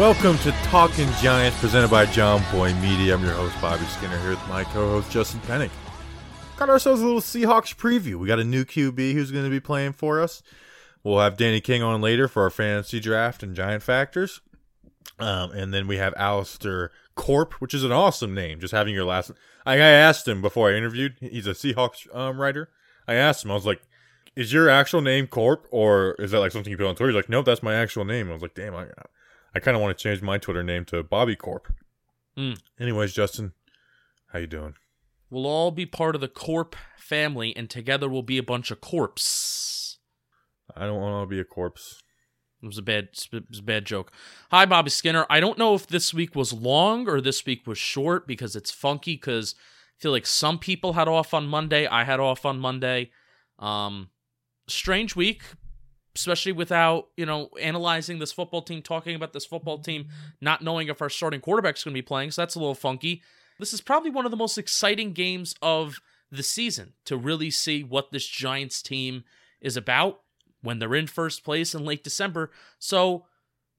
Welcome to Talking Giants, presented by John Boy Media. I'm your host, Bobby Skinner, here with my co host, Justin Pennick. Got ourselves a little Seahawks preview. We got a new QB who's going to be playing for us. We'll have Danny King on later for our fantasy draft and Giant Factors. Um, and then we have Alistair Corp, which is an awesome name. Just having your last. I, I asked him before I interviewed. He's a Seahawks um, writer. I asked him. I was like, "Is your actual name Corp, or is that like something you put on Twitter?" He's like, "Nope, that's my actual name." I was like, "Damn, I, I kind of want to change my Twitter name to Bobby Corp." Mm. Anyways, Justin, how you doing? We'll all be part of the Corp family, and together we'll be a bunch of corpse. I don't want to be a corpse. It was a bad, it was a bad joke. Hi, Bobby Skinner. I don't know if this week was long or this week was short because it's funky. Because I feel like some people had off on Monday. I had off on Monday. Um, strange week, especially without you know analyzing this football team, talking about this football team, not knowing if our starting quarterback's going to be playing. So that's a little funky. This is probably one of the most exciting games of the season to really see what this Giants team is about when they're in first place in late December. So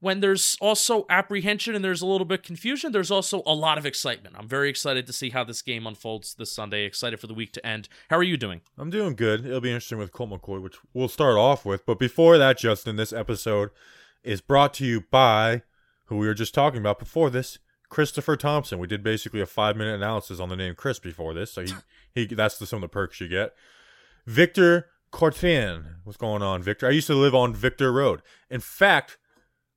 when there's also apprehension and there's a little bit confusion, there's also a lot of excitement. I'm very excited to see how this game unfolds this Sunday. Excited for the week to end. How are you doing? I'm doing good. It'll be interesting with Colt McCoy, which we'll start off with. But before that, Justin, this episode is brought to you by who we were just talking about before this, Christopher Thompson. We did basically a five minute analysis on the name Chris before this, so he, he that's the, some of the perks you get. Victor Cortin, what's going on, Victor? I used to live on Victor Road. In fact,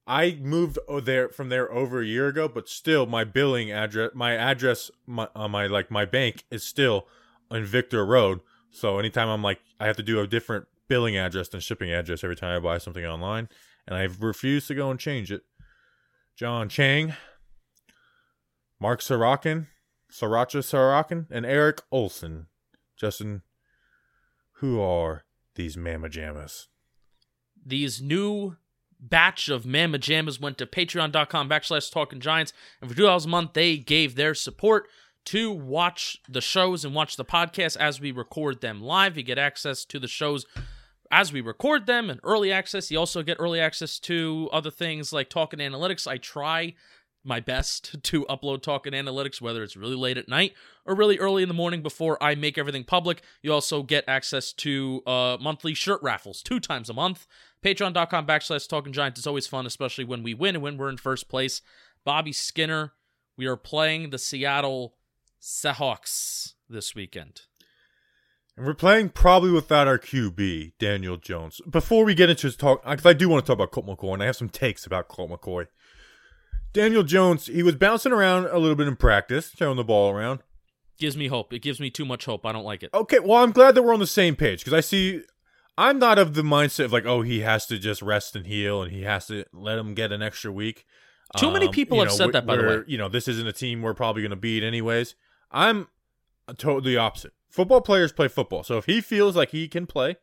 I moved there from there over a year ago, but still my billing address, my address, my uh, my like my bank is still on Victor Road. So anytime I'm like, I have to do a different billing address than shipping address every time I buy something online, and I've refused to go and change it. John Chang, Mark Sorokin, Sriracha Sorokin, and Eric Olson. Justin, who are these mama jammas? These new batch of Mamma Jammas went to patreon.com backslash talking giants. And for $2 a month, they gave their support to watch the shows and watch the podcast as we record them live. You get access to the shows as we record them and early access. You also get early access to other things like Talking Analytics. I try my best to upload Talking Analytics, whether it's really late at night or really early in the morning before I make everything public. You also get access to uh, monthly shirt raffles two times a month. Patreon.com backslash Talking Giants is always fun, especially when we win and when we're in first place. Bobby Skinner, we are playing the Seattle Seahawks this weekend. And we're playing probably without our QB, Daniel Jones. Before we get into his talk, because I do want to talk about Colt McCoy, and I have some takes about Colt McCoy. Daniel Jones, he was bouncing around a little bit in practice, throwing the ball around. Gives me hope. It gives me too much hope. I don't like it. Okay, well, I'm glad that we're on the same page because I see. I'm not of the mindset of like, oh, he has to just rest and heal, and he has to let him get an extra week. Too many Um, people have know, said that, by the way. You know, this isn't a team we're probably going to beat anyways. I'm totally opposite. Football players play football, so if he feels like he can play,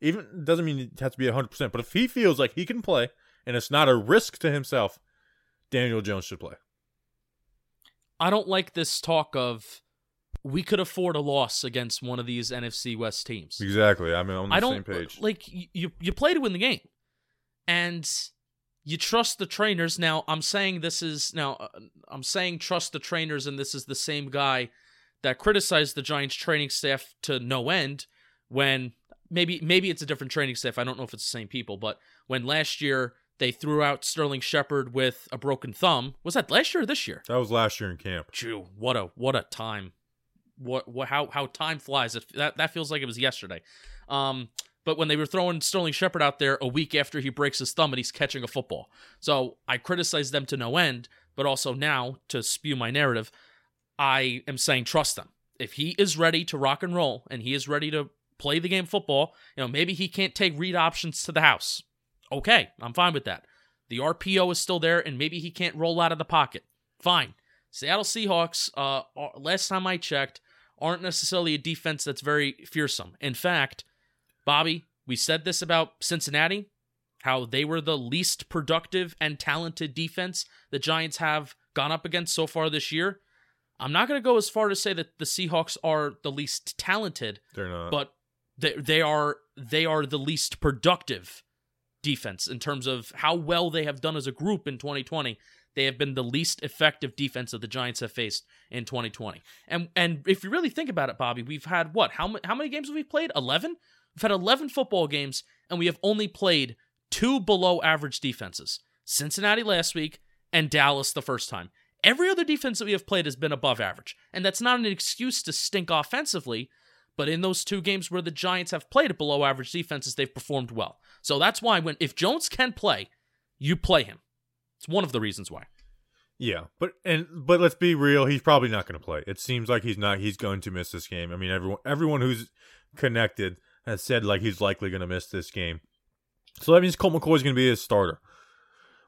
even doesn't mean it has to be 100. percent But if he feels like he can play, and it's not a risk to himself, Daniel Jones should play. I don't like this talk of we could afford a loss against one of these NFC West teams. Exactly. I'm on the I don't same page. like you. You play to win the game, and you trust the trainers. Now I'm saying this is now uh, I'm saying trust the trainers, and this is the same guy that criticized the Giants training staff to no end when maybe maybe it's a different training staff. I don't know if it's the same people, but when last year they threw out Sterling Shepard with a broken thumb, was that last year or this year? that was last year in camp. Chew, what a what a time. What what how how time flies. That that feels like it was yesterday. Um, but when they were throwing Sterling Shepard out there a week after he breaks his thumb and he's catching a football. So I criticize them to no end, but also now to spew my narrative, I am saying trust them. If he is ready to rock and roll and he is ready to play the game football, you know, maybe he can't take read options to the house. Okay, I'm fine with that. The RPO is still there and maybe he can't roll out of the pocket. Fine. Seattle Seahawks, uh, last time I checked, aren't necessarily a defense that's very fearsome. In fact, Bobby, we said this about Cincinnati, how they were the least productive and talented defense the Giants have gone up against so far this year. I'm not going to go as far to say that the Seahawks are the least talented, They're not. but they they are they are the least productive defense in terms of how well they have done as a group in 2020. They have been the least effective defense that the Giants have faced in 2020. And and if you really think about it, Bobby, we've had what? How many how many games have we played? 11? We've had 11 football games and we have only played two below average defenses. Cincinnati last week and Dallas the first time. Every other defense that we have played has been above average. And that's not an excuse to stink offensively, but in those two games where the Giants have played at below average defenses, they've performed well. So that's why when if Jones can play, you play him. It's one of the reasons why. Yeah, but and but let's be real. He's probably not going to play. It seems like he's not. He's going to miss this game. I mean, everyone everyone who's connected has said like he's likely going to miss this game. So that means Colt McCoy is going to be his starter.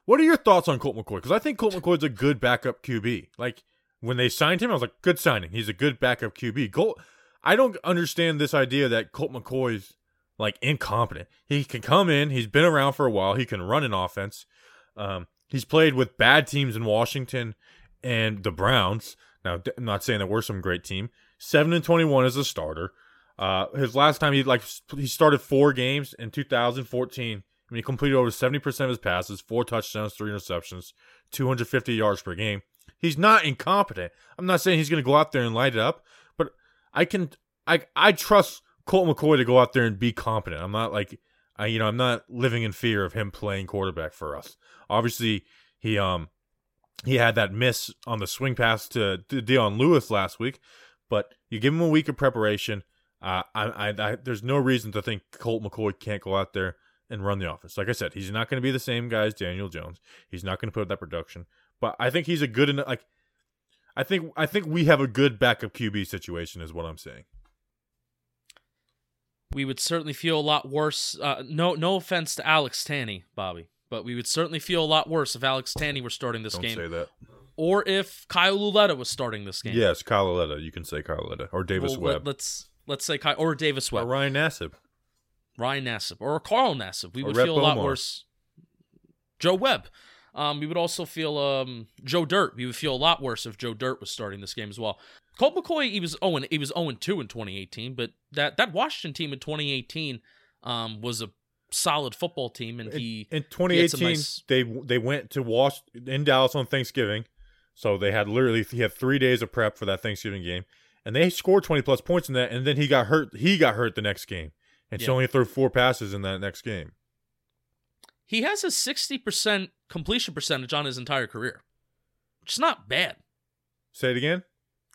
What are your thoughts on Colt McCoy? Because I think Colt McCoy's a good backup QB. Like when they signed him, I was like, good signing. He's a good backup QB. Colt, I don't understand this idea that Colt McCoy's like incompetent. He can come in. He's been around for a while. He can run an offense. Um, he's played with bad teams in Washington and the Browns. Now, I'm not saying that we're some great team. Seven and twenty-one as a starter. Uh, his last time he like he started four games in 2014. I mean, he completed over 70% of his passes, four touchdowns, three interceptions, 250 yards per game. He's not incompetent. I'm not saying he's going to go out there and light it up, but I can I I trust Colt McCoy to go out there and be competent. I'm not like I you know I'm not living in fear of him playing quarterback for us. Obviously, he um he had that miss on the swing pass to, to Dion Lewis last week, but you give him a week of preparation. Uh, I, I, I there's no reason to think Colt McCoy can't go out there and run the offense. Like I said, he's not going to be the same guy as Daniel Jones. He's not going to put up that production, but I think he's a good enough. Like, I think I think we have a good backup QB situation, is what I'm saying. We would certainly feel a lot worse. Uh, no, no offense to Alex Tanney, Bobby, but we would certainly feel a lot worse if Alex Tanney were starting this Don't game, say that. or if Kyle Lauletta was starting this game. Yes, Kyle Aletta. You can say Kyle Aletta or Davis Well, Webb Let, us let's say Kyle, or Davis Webb or Ryan Nassib. Ryan Nassib, or Carl Nassib. We Or would feel a lot worse. Joe Webb. Um, we would also feel um, Joe Dirt. We would feel a lot worse if Joe Dirt was starting this game as well. Colt McCoy, he was 0 he was 0 2 in 2018, but that that Washington team in 2018 um, was a solid football team, and he in he some 2018 nice- they they went to Wash in Dallas on Thanksgiving, so they had literally he had three days of prep for that Thanksgiving game, and they scored 20 plus points in that, and then he got hurt. He got hurt the next game, and Yeah. she only threw four passes in that next game. He has a 60% completion percentage on his entire career, which is not bad. Say it again.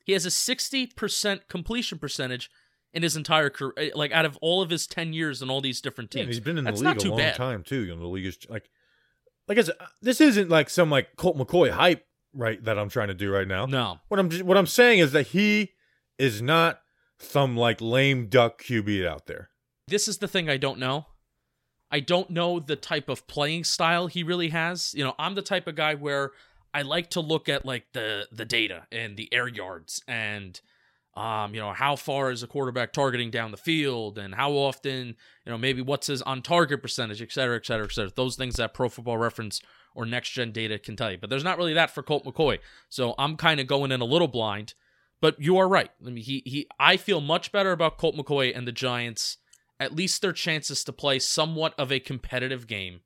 He has a 60% completion percentage in his entire career, eh, like out of all of his 10 years in all these different teams. and he's been in the That's league a long bad. time too. You know, the league is like, like I said, uh, this isn't like some like Colt McCoy hype, right? That I'm trying to do right now. No. What I'm what I'm saying is that he is not some like lame duck QB out there. This is the thing I don't know. I don't know the type of playing style he really has. You know, I'm the type of guy where I like to look at like the the data and the air yards and um, you know, how far is a quarterback targeting down the field and how often, you know, maybe what's his on target percentage, et cetera, et cetera, et cetera. Those things that pro football reference or next gen data can tell you. But there's not really that for Colt McCoy. So I'm kind of going in a little blind. But you are right. I mean, he he I feel much better about Colt McCoy and the Giants, at least their chances to play somewhat of a competitive game.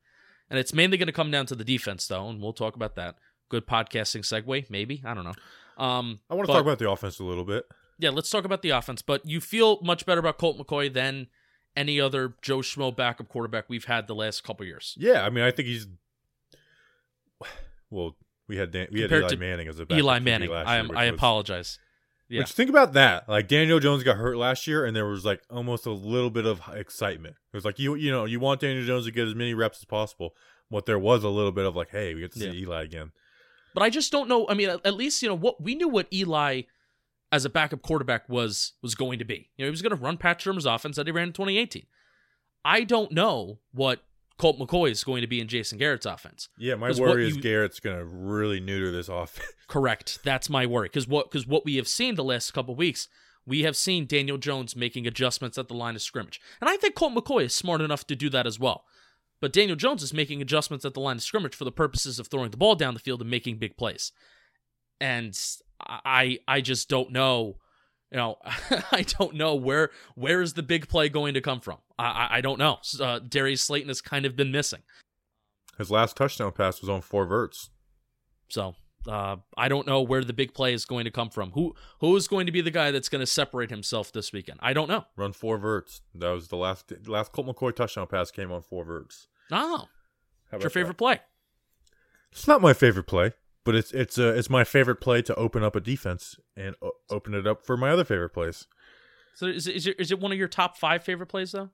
And it's mainly going to come down to the defense, though, and we'll talk about that. Good podcasting segue, maybe. I don't know. Um, I want to but- talk about the offense a little bit. yeah, let's talk about the offense. But you feel much better about Colt McCoy than any other Joe Schmo backup quarterback we've had the last couple years. Yeah, I mean, I think he's. Well, we had Dan, we had Eli Manning as a backup Eli Manning, last I year, I was- apologize. Yeah. Which think about that. Like Daniel Jones got hurt last year, and there was like almost a little bit of excitement. It was like you you know you want Daniel Jones to get as many reps as possible. But there was a little bit of like, hey, we get to see Yeah. Eli again. But I just don't know. I mean, at, least you know what we knew what Eli as a backup quarterback was was going to be. You know, he was going to run Pat Shurmur's offense that he ran in 2018. I don't know what Colt McCoy is going to be in Jason Garrett's offense. Yeah, my worry is Garrett's gonna really neuter this offense. Correct. That's my worry because what because what we have seen the last couple weeks, we have seen Daniel Jones making adjustments at the line of scrimmage, and I think Colt McCoy is smart enough to do that as well. But Daniel Jones is making adjustments at the line of scrimmage for the purposes of throwing the ball down the field and making big plays. And I I just don't know, you know, I don't know where where is the big play going to come from. I I, don't know. Uh, Darius Slayton has kind of been missing. His last touchdown pass was on four verts. So uh, I don't know where the big play is going to come from. Who who is going to be the guy that's going to separate himself this weekend? I don't know. Run four verts. That was the last last Colt McCoy touchdown pass came on four verts. Oh, what's your favorite play? It's not my favorite play, but it's it's uh, it's my favorite play to open up a defense and o- open it up for my other favorite plays. So is it, is it is it one of your top five favorite plays though?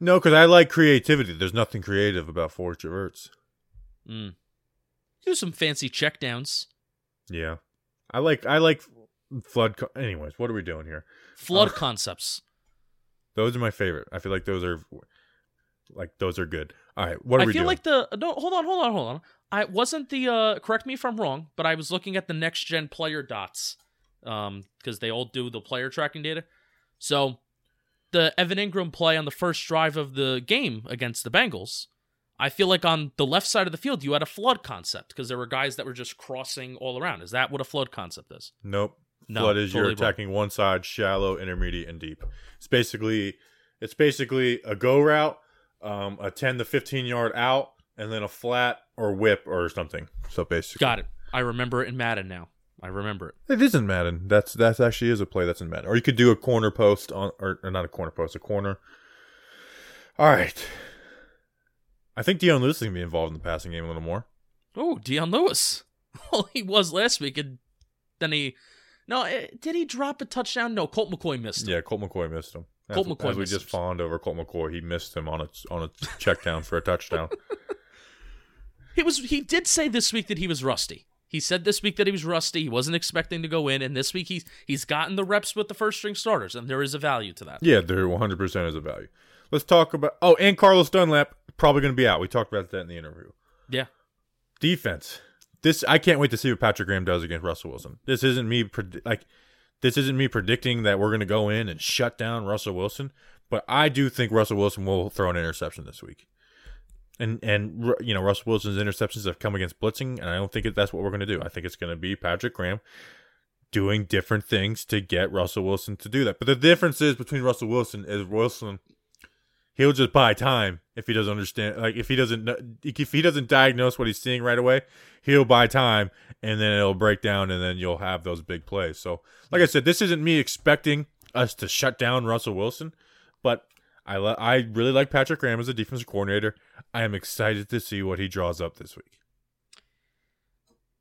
No, because I like creativity. There's nothing creative about four verts. Mm. Do some fancy checkdowns, Yeah, I like I like flood. Co- Anyways, what are we doing here? flood Uh, concepts. Those are my favorite. I feel like those are like those are good. All right, what are we doing? I we feel doing? like the no. Hold on, hold on, hold on. I wasn't the. uh Correct me if I'm wrong, but I was looking at the next gen player dots, um, because they all do the player tracking data. So, the Evan Engram play on the first drive of the game against the Bengals. I feel like on the left side of the field you had a flood concept because there were guys that were just crossing all around. Is that what a flood concept is? Nope. No, Flood is totally you're wrong. attacking one side, shallow, intermediate, and deep. It's basically it's basically a go route, um, a ten to fifteen yard out, and then a flat or whip or something. So basically, Got it. I remember it in Madden now. I remember it. It isn't Madden. That's that's actually is a play that's in Madden. Or you could do a corner post on, or, or not a corner post, a corner. All right. I think Dion Lewis is gonna be involved in the passing game a little more. Oh, Dion Lewis. Well, he was last week, and then he. No, eh, did he drop a touchdown? No, Colt McCoy missed. him. Yeah, Colt McCoy missed him. As, Colt McCoy as we just him. fawned over Colt McCoy, he missed him on a on a check down for a touchdown. He was. He did say this week that he was rusty. He said this week that he was rusty. He wasn't expecting to go in, and this week he's he's gotten the reps with the first string starters, and there is a value to that. Yeah, there 100% is a value. Let's talk about. Oh, and Carlos Dunlap probably going to be out. We talked about that in the interview. Yeah. Defense. This I can't wait to see what Patrick Graham does against Russell Wilson. This isn't me pred- like this isn't me predicting that we're going to go in and shut down Russell Wilson, but I do think Russell Wilson will throw an interception this week. And and you know Russell Wilson's interceptions have come against blitzing, and I don't think that's what we're going to do. I think it's going to be Patrick Graham doing different things to get Russell Wilson to do that. But the difference is between Russell Wilson is Wilson he'll just buy time if he doesn't understand like if he doesn't if he doesn't diagnose what he's seeing right away, he'll buy time and then it'll break down and then you'll have those big plays. So, like I said, this isn't me expecting us to shut down Russell Wilson, but I li- I really like Patrick Graham as a defensive coordinator. I am excited to see what he draws up this week.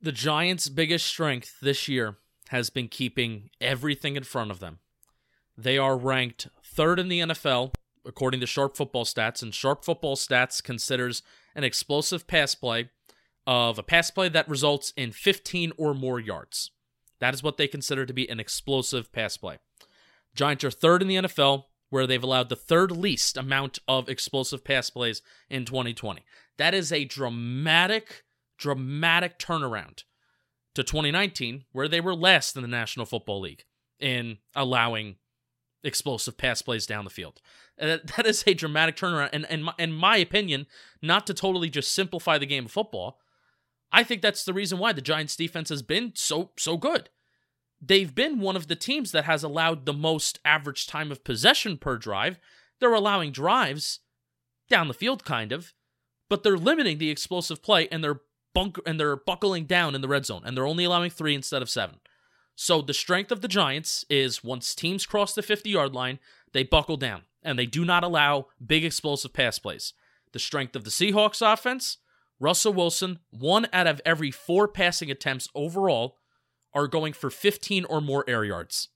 The Giants' biggest strength this year has been keeping everything in front of them. They are ranked third in the NFL according to Sharp Football Stats, and Sharp Football Stats considers an explosive pass play of a pass play that results in 15 or more yards. That is what they consider to be an explosive pass play. Giants are third in the NFL, where they've allowed the third least amount of explosive pass plays in 2020. That is a dramatic, dramatic turnaround to 2019, where they were last in the National Football League in allowing explosive pass plays down the field. And that- is a dramatic turnaround. And, and my, in my opinion, not to totally just simplify the game of football, I think that's the reason why the Giants defense has been so so good. They've been one of the teams that has allowed the most average time of possession per drive. They're allowing drives down the field kind of, but they're limiting the explosive play and they're bunk and they're buckling down in the red zone and they're only allowing 3 instead of 7. So the strength of the Giants is once teams cross the 50-yard line, they buckle down and they do not allow big explosive pass plays. The strength of the Seahawks offense, Russell Wilson, one out of every four passing attempts overall are going for 15 or more air yards.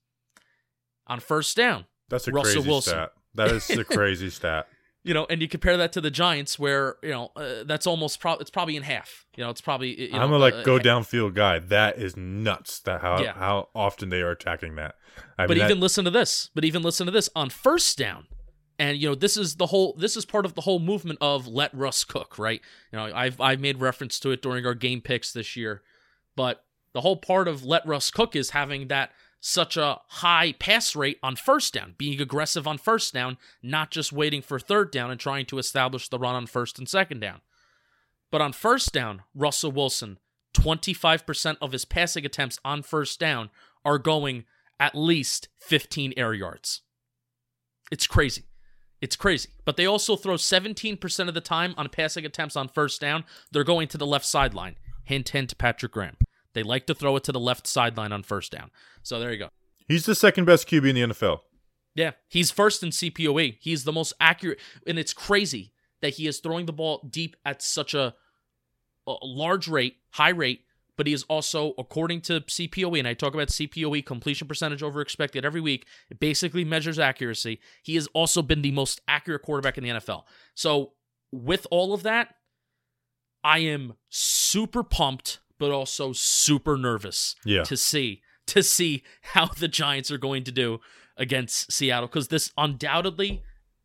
On first down, That's a Russell crazy Wilson. stat. That is a crazy stat. You know, and you compare that to the Giants, where you know uh, that's almost pro- it's probably in half. You know, it's probably you know, I'm a like uh, go downfield guy. That is nuts. That how Yeah. how often they are attacking that. I But mean, even that- listen to this. But even listen to this on first down. And you know this is the whole this is part of the whole movement of let Russ cook, right? You know, I've I've made reference to it during our game picks this year. But the whole part of let Russ cook is having that such a high pass rate on first down, being aggressive on first down, not just waiting for third down and trying to establish the run on first and second down. But on first down, Russell Wilson, 25% of his passing attempts on first down are going at least 15 air yards. It's crazy. It's crazy. But they also throw 17% of the time on passing attempts on first down. They're going to the left sideline. Hint, hint, Patrick Graham. They like to throw it to the left sideline on first down. So there you go. he's the second best QB in the NFL. Yeah, he's first in CPOE. He's the most accurate, and it's crazy that he is throwing the ball deep at such a, a large rate, high rate. But he is also, according to CPOE, and I talk about CPOE completion percentage over expected every week. It basically measures accuracy. He has also been the most accurate quarterback in the NFL. So with all of that, I am super pumped, but also super nervous Yeah. to see to see how the Giants are going to do against Seattle because this undoubtedly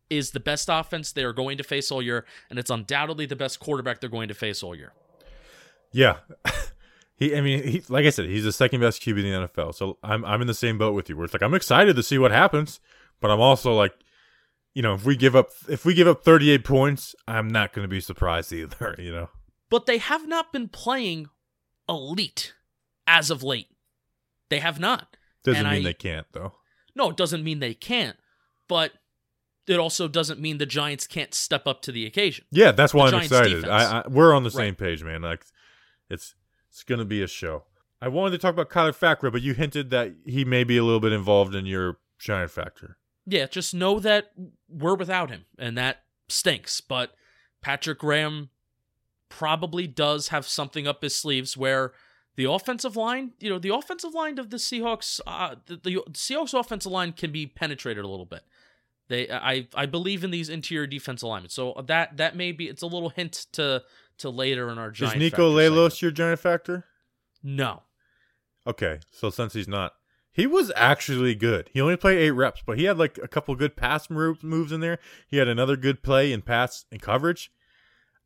is the best offense they are going to face all year, and it's undoubtedly the best quarterback they're going to face all year. Yeah. He, I mean, he, like I said, he's the second best QB in the NFL. So I'm, I'm in the same boat with you. Where it's like I'm excited to see what happens, but I'm also like, you know, if we give up, if we give up 38 points, I'm not going to be surprised either. You know, But they have not been playing elite as of late. They have not. doesn't And mean I- they can't though. No, it doesn't mean they can't, but it also doesn't mean the Giants can't step up to the occasion. Yeah, that's why The I'm Giants' excited. I, I we're on the same page, man. Like, it's it's gonna be a show. I wanted to talk about Kyler Fackrell, but you hinted that he may be a little bit involved in your giant factor. Yeah, just know that we're without him, and that stinks. But Patrick Graham probably does have something up his sleeves where the offensive line, you know, the offensive line of the Seahawks, uh, the, the Seahawks offensive line can be penetrated a little bit. They, I, I believe in these interior defense alignments. So that that may be it's a little hint to to later in our Is. Niko Lalos your giant factor? No, Okay, so since he's not, he was actually good. He only played eight reps, but he had like a couple good pass moves moves in there. He had another good play in pass and coverage.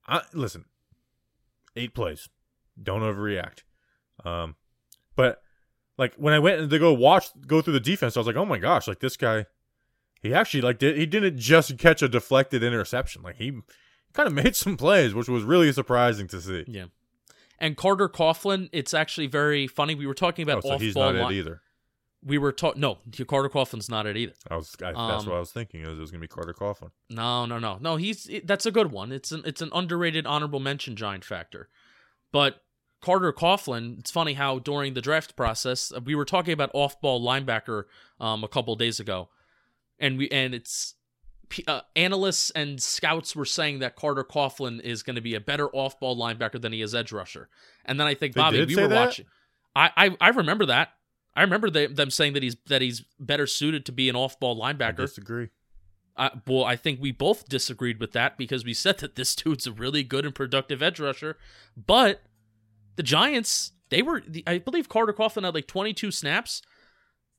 I, listen, eight plays. Don't overreact. Um, but like when I went to go watch, go through the defense, I was like, oh my gosh, like this guy, he actually like did he didn't just catch a deflected interception. Like he kind of made some plays, which was really surprising to see. yeah. And Carter Coughlin, it's actually very funny. We were talking Oh, about so off he's ball not it line. either. We were talking. No, Carter Coughlin's not it either. I was I, that's Um, what I was thinking. Is it was gonna be Carter Coughlin. No, no, no, no. He's it, that's a good one. It's an it's an underrated honorable mention giant factor, but Carter Coughlin. It's funny how during the draft process uh, we were talking about off ball linebacker um, a couple days ago, and we and it's uh, analysts and scouts were saying that Carter Coughlin is going to be a better off ball linebacker than he is edge rusher, and then I think They Bobby, we were that? watching. I, I I remember that. I remember they, them saying that he's that he's better suited to be an off ball I linebacker. disagree. Uh, well, I think we both disagreed with that because we said that this dude's a really good and productive edge rusher. But the Giants, they were, I believe Carter Coughlin had like 22 snaps.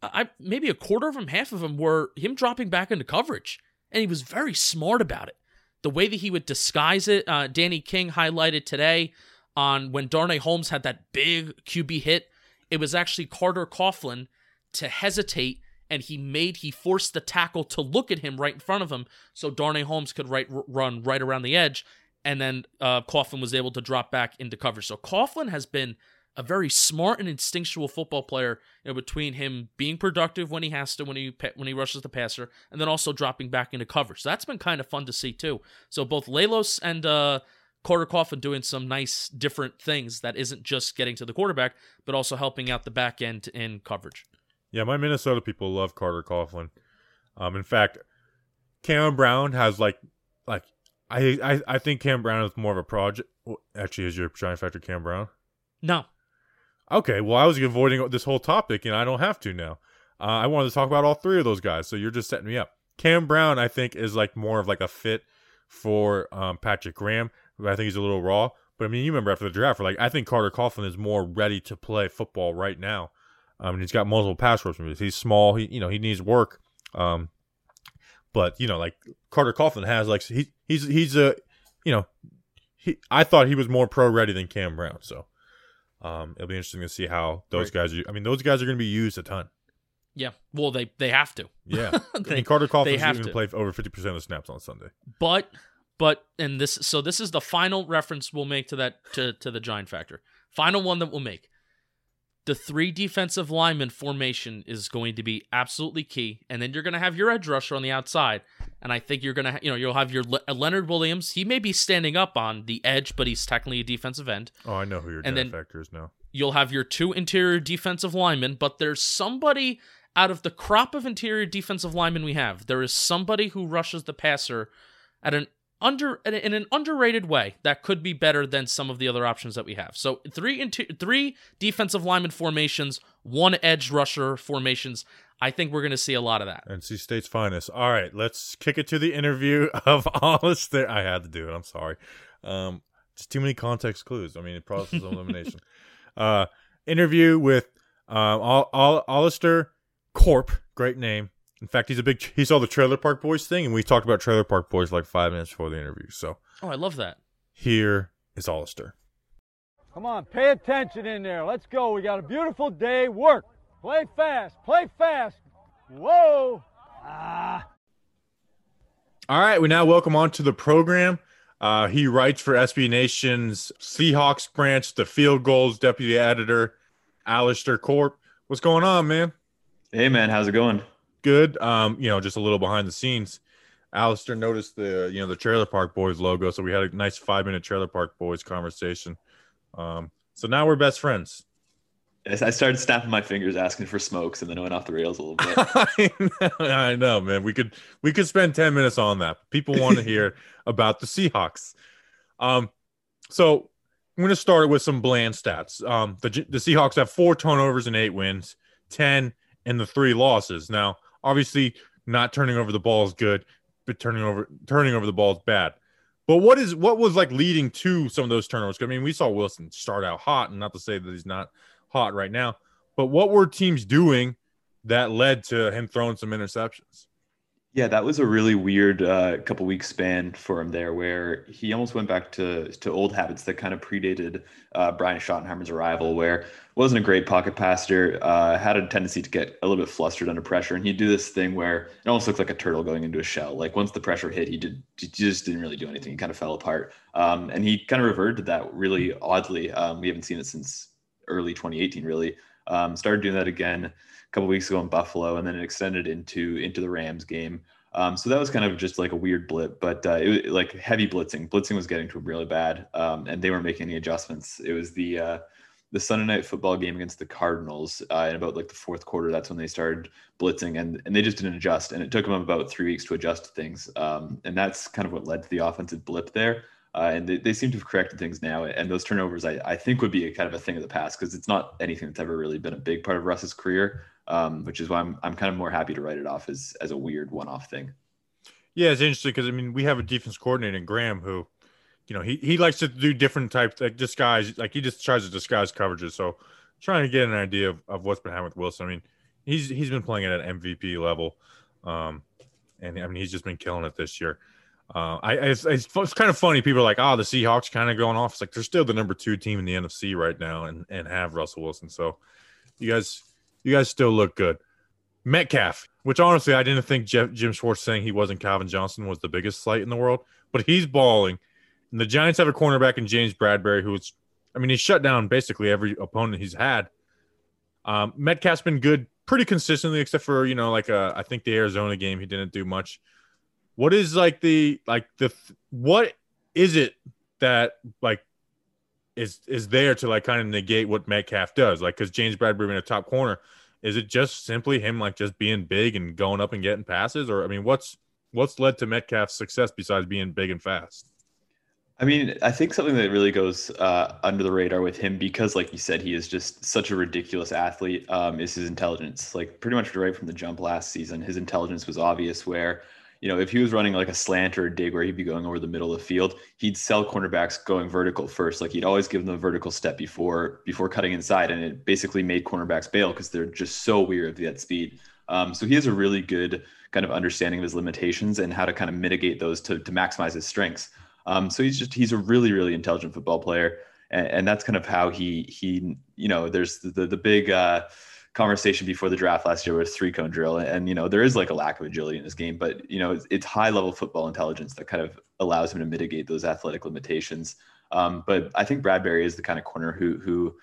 I maybe a quarter of them, half of them were him dropping back into coverage, and he was very smart about it. The way that he would disguise it, uh, Danny King highlighted today on when Darnay Holmes had that big QB hit. It was actually Carter Coughlin to hesitate and he made he forced the tackle to look at him right in front of him so Darnay Holmes could right run right around the edge and then uh, Coughlin was able to drop back into cover. So Coughlin has been a very smart and instinctual football player you know, between him being productive when he has to when he when he rushes the passer and then also dropping back into cover. So that's been kind of fun to see too. So both Lelos and uh, Carter Coughlin doing some nice different things that isn't just getting to the quarterback but also helping out the back end in coverage. Yeah, my Minnesota people love Carter Coughlin. Um, in fact, Cam Brown has like, like I, I, I think Cam Brown is more of a project. Actually, is your giant factor Cam Brown? No, Okay, well, I was avoiding this whole topic, and I don't have to now. Uh, I wanted to talk about all three of those guys, so you're just setting me up. Cam Brown, I think, is like more of like a fit for um, Patrick Graham. I think he's a little raw, but I mean, you remember after the draft, like, I think Carter Coughlin is more ready to play football right now. I mean, he's got multiple pass rush moves. He's small. He, you know, he needs work. Um, but you know, like Carter Coughlin has like he he's he's a you know he I thought he was more pro ready than Cam Brown. So um, it'll be interesting to see how those Right. guys. Are, I mean, those guys are going to be used a ton. Yeah. Well, they they have to. Yeah, I They- mean, Carter they have going to. to play over fifty percent of the snaps on Sunday. But but and this so this is the final reference we'll make to that to to the giant factor. Final one that we'll make. The three defensive lineman formation is going to be absolutely key, and then you're going to have your edge rusher on the outside, and I think you're going to you know you'll have your Le- Leonard Williams. He may be standing up on the edge, but he's technically a defensive end. Oh, I know who your And giant then- factor is now. You'll have your two interior defensive linemen, but there's somebody out of the crop of interior defensive linemen we have. There is somebody who rushes the passer at an under in an underrated way that could be better than some of the other options that we have. So three inter- three defensive lineman formations, one edge rusher formations. I think we're going to see a lot of that. NC State's finest. All right, let's kick it to the interview of Hollister. I had to do it. I'm sorry. Um, just too many context clues. I mean, process of elimination. uh, interview with um, Ol- Ol- Hollister Corp. Great name. In fact, he's a big. He saw the Trailer Park Boys thing, and we talked about Trailer Park Boys like five minutes before the interview. So Oh, I love that. here is Hollister. Come on, pay attention in there. Let's go. We got a beautiful day. Work. Play fast. Play fast. Whoa. Ah. All right, we now welcome on to the program. Uh, he writes for SB Nation's Seahawks branch, the Field Gulls deputy editor, Alistair Corp. What's going on, man? Hey man, how's it going? Good. Um, you know, just a little behind the scenes. Alistair noticed the you know the Trailer Park Boys logo, so we had a nice five minute Trailer Park Boys conversation. Um, so now we're best friends. I I started snapping my fingers, asking for smokes, and then it went off the rails a little bit. I know, I know, man. We could we could spend ten minutes on that. People want to hear about the Seahawks. Um, so I'm going to start with some bland stats. Um, the the Seahawks have four turnovers and eight wins, ten and the three losses. Now, obviously, not turning over the ball is good, but turning over turning over the ball is bad. But what is what was like leading to some of those turnovers? I mean, we saw Wilson start out hot, and not to say that he's not hot right now, but what were teams doing that led to him throwing some interceptions? Yeah, that was a really weird uh, couple weeks span for him there, where he almost went back to to old habits that kind of predated uh, Brian Schottenheimer's arrival, where wasn't a great pocket passer, uh, had a tendency to get a little bit flustered under pressure, and he'd do this thing where it almost looked like a turtle going into a shell. Like once the pressure hit, he did he just didn't really do anything. He kind of fell apart, um, and he kind of reverted to that really oddly. Um, we haven't seen it since early 2018, really. Um, started doing that again couple weeks ago in Buffalo, and then it extended into into the Rams game. Um, so that was kind of just like a weird blip, but uh, it was like heavy blitzing. Blitzing was getting to him really bad, um, and they weren't making any adjustments. It was the uh, the Sunday night football game against the Cardinals uh, in about like the fourth quarter. That's when they started blitzing, and and they just didn't adjust. And it took them about three weeks to adjust to things, um, and that's kind of what led to the offensive blip there. Uh, and they, they seem to have corrected things now. And those turnovers, I, I think, would be a kind of a thing of the past because it's not anything that's ever really been a big part of Russ's career, um, which is why I'm, I'm kind of more happy to write it off as, as a weird one off thing. Yeah, it's interesting because I mean we have a defense coordinator in Graham who, you know, he, he likes to do different types like disguise, like he just tries to disguise coverages. So trying to get an idea of, of what's been happening with Wilson. I mean, he's he's been playing at an MVP level, um, and I mean he's just been killing it this year. Uh, I it's, it's, it's kind of funny. People are like, "Oh, the Seahawks kind of going off." It's like they're still the number two team in the NFC right now, and and have Russell Wilson. So you guys, you guys still look good. Metcalf, which honestly I didn't think Jeff, Jim Schwartz saying he wasn't Calvin Johnson was the biggest slight in the world, but he's balling. And the Giants have a cornerback in James Bradberry, who's, I mean, he's shut down basically every opponent he's had. Um, Metcalf's been good pretty consistently, except for you know, like uh, I think the Arizona game he didn't do much. What is like the like the what is it that like is is there to like kind of negate what Metcalf does? Like because James Bradberry being a top corner, is it just simply him like just being big and going up and getting passes, or I mean, what's what's led to Metcalf's success besides being big and fast? I mean, I think something that really goes uh, under the radar with him because, like you said, he is just such a ridiculous athlete. Um, is his intelligence? Like pretty much right from the jump last season, his intelligence was obvious. Where you know if he was running like a slant or a dig where he'd be going over the middle of the field, he'd sell cornerbacks going vertical first. Like he'd always give them a vertical step before before cutting inside, and it basically made cornerbacks bail because they're just so weird of that speed. Um, so he has a really good kind of understanding of his limitations and how to kind of mitigate those to to maximize his strengths. Um, so he's just he's a really really intelligent football player, and, and that's kind of how he he you know there's the the, the big uh, conversation before the draft last year was three cone drill, and you know there is like a lack of agility in this game, but you know it's, it's high level football intelligence that kind of allows him to mitigate those athletic limitations. Um, but I think Bradberry is the kind of corner who who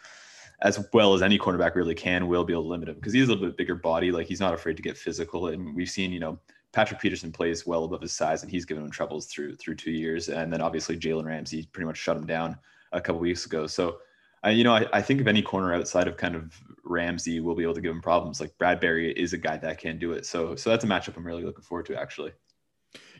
as well as any cornerback really can will be able to limit him because he's a little bit bigger body like he's not afraid to get physical and we've seen you know Patrick Peterson plays well above his size, and he's given him troubles through through two years. And then obviously Jalen Ramsey pretty much shut him down a couple weeks ago. So, I, you know, I, I think if any corner outside of kind of Ramsey we'll be able to give him problems, like Bradberry is a guy that can do it. So, so that's a matchup I'm really looking forward to actually.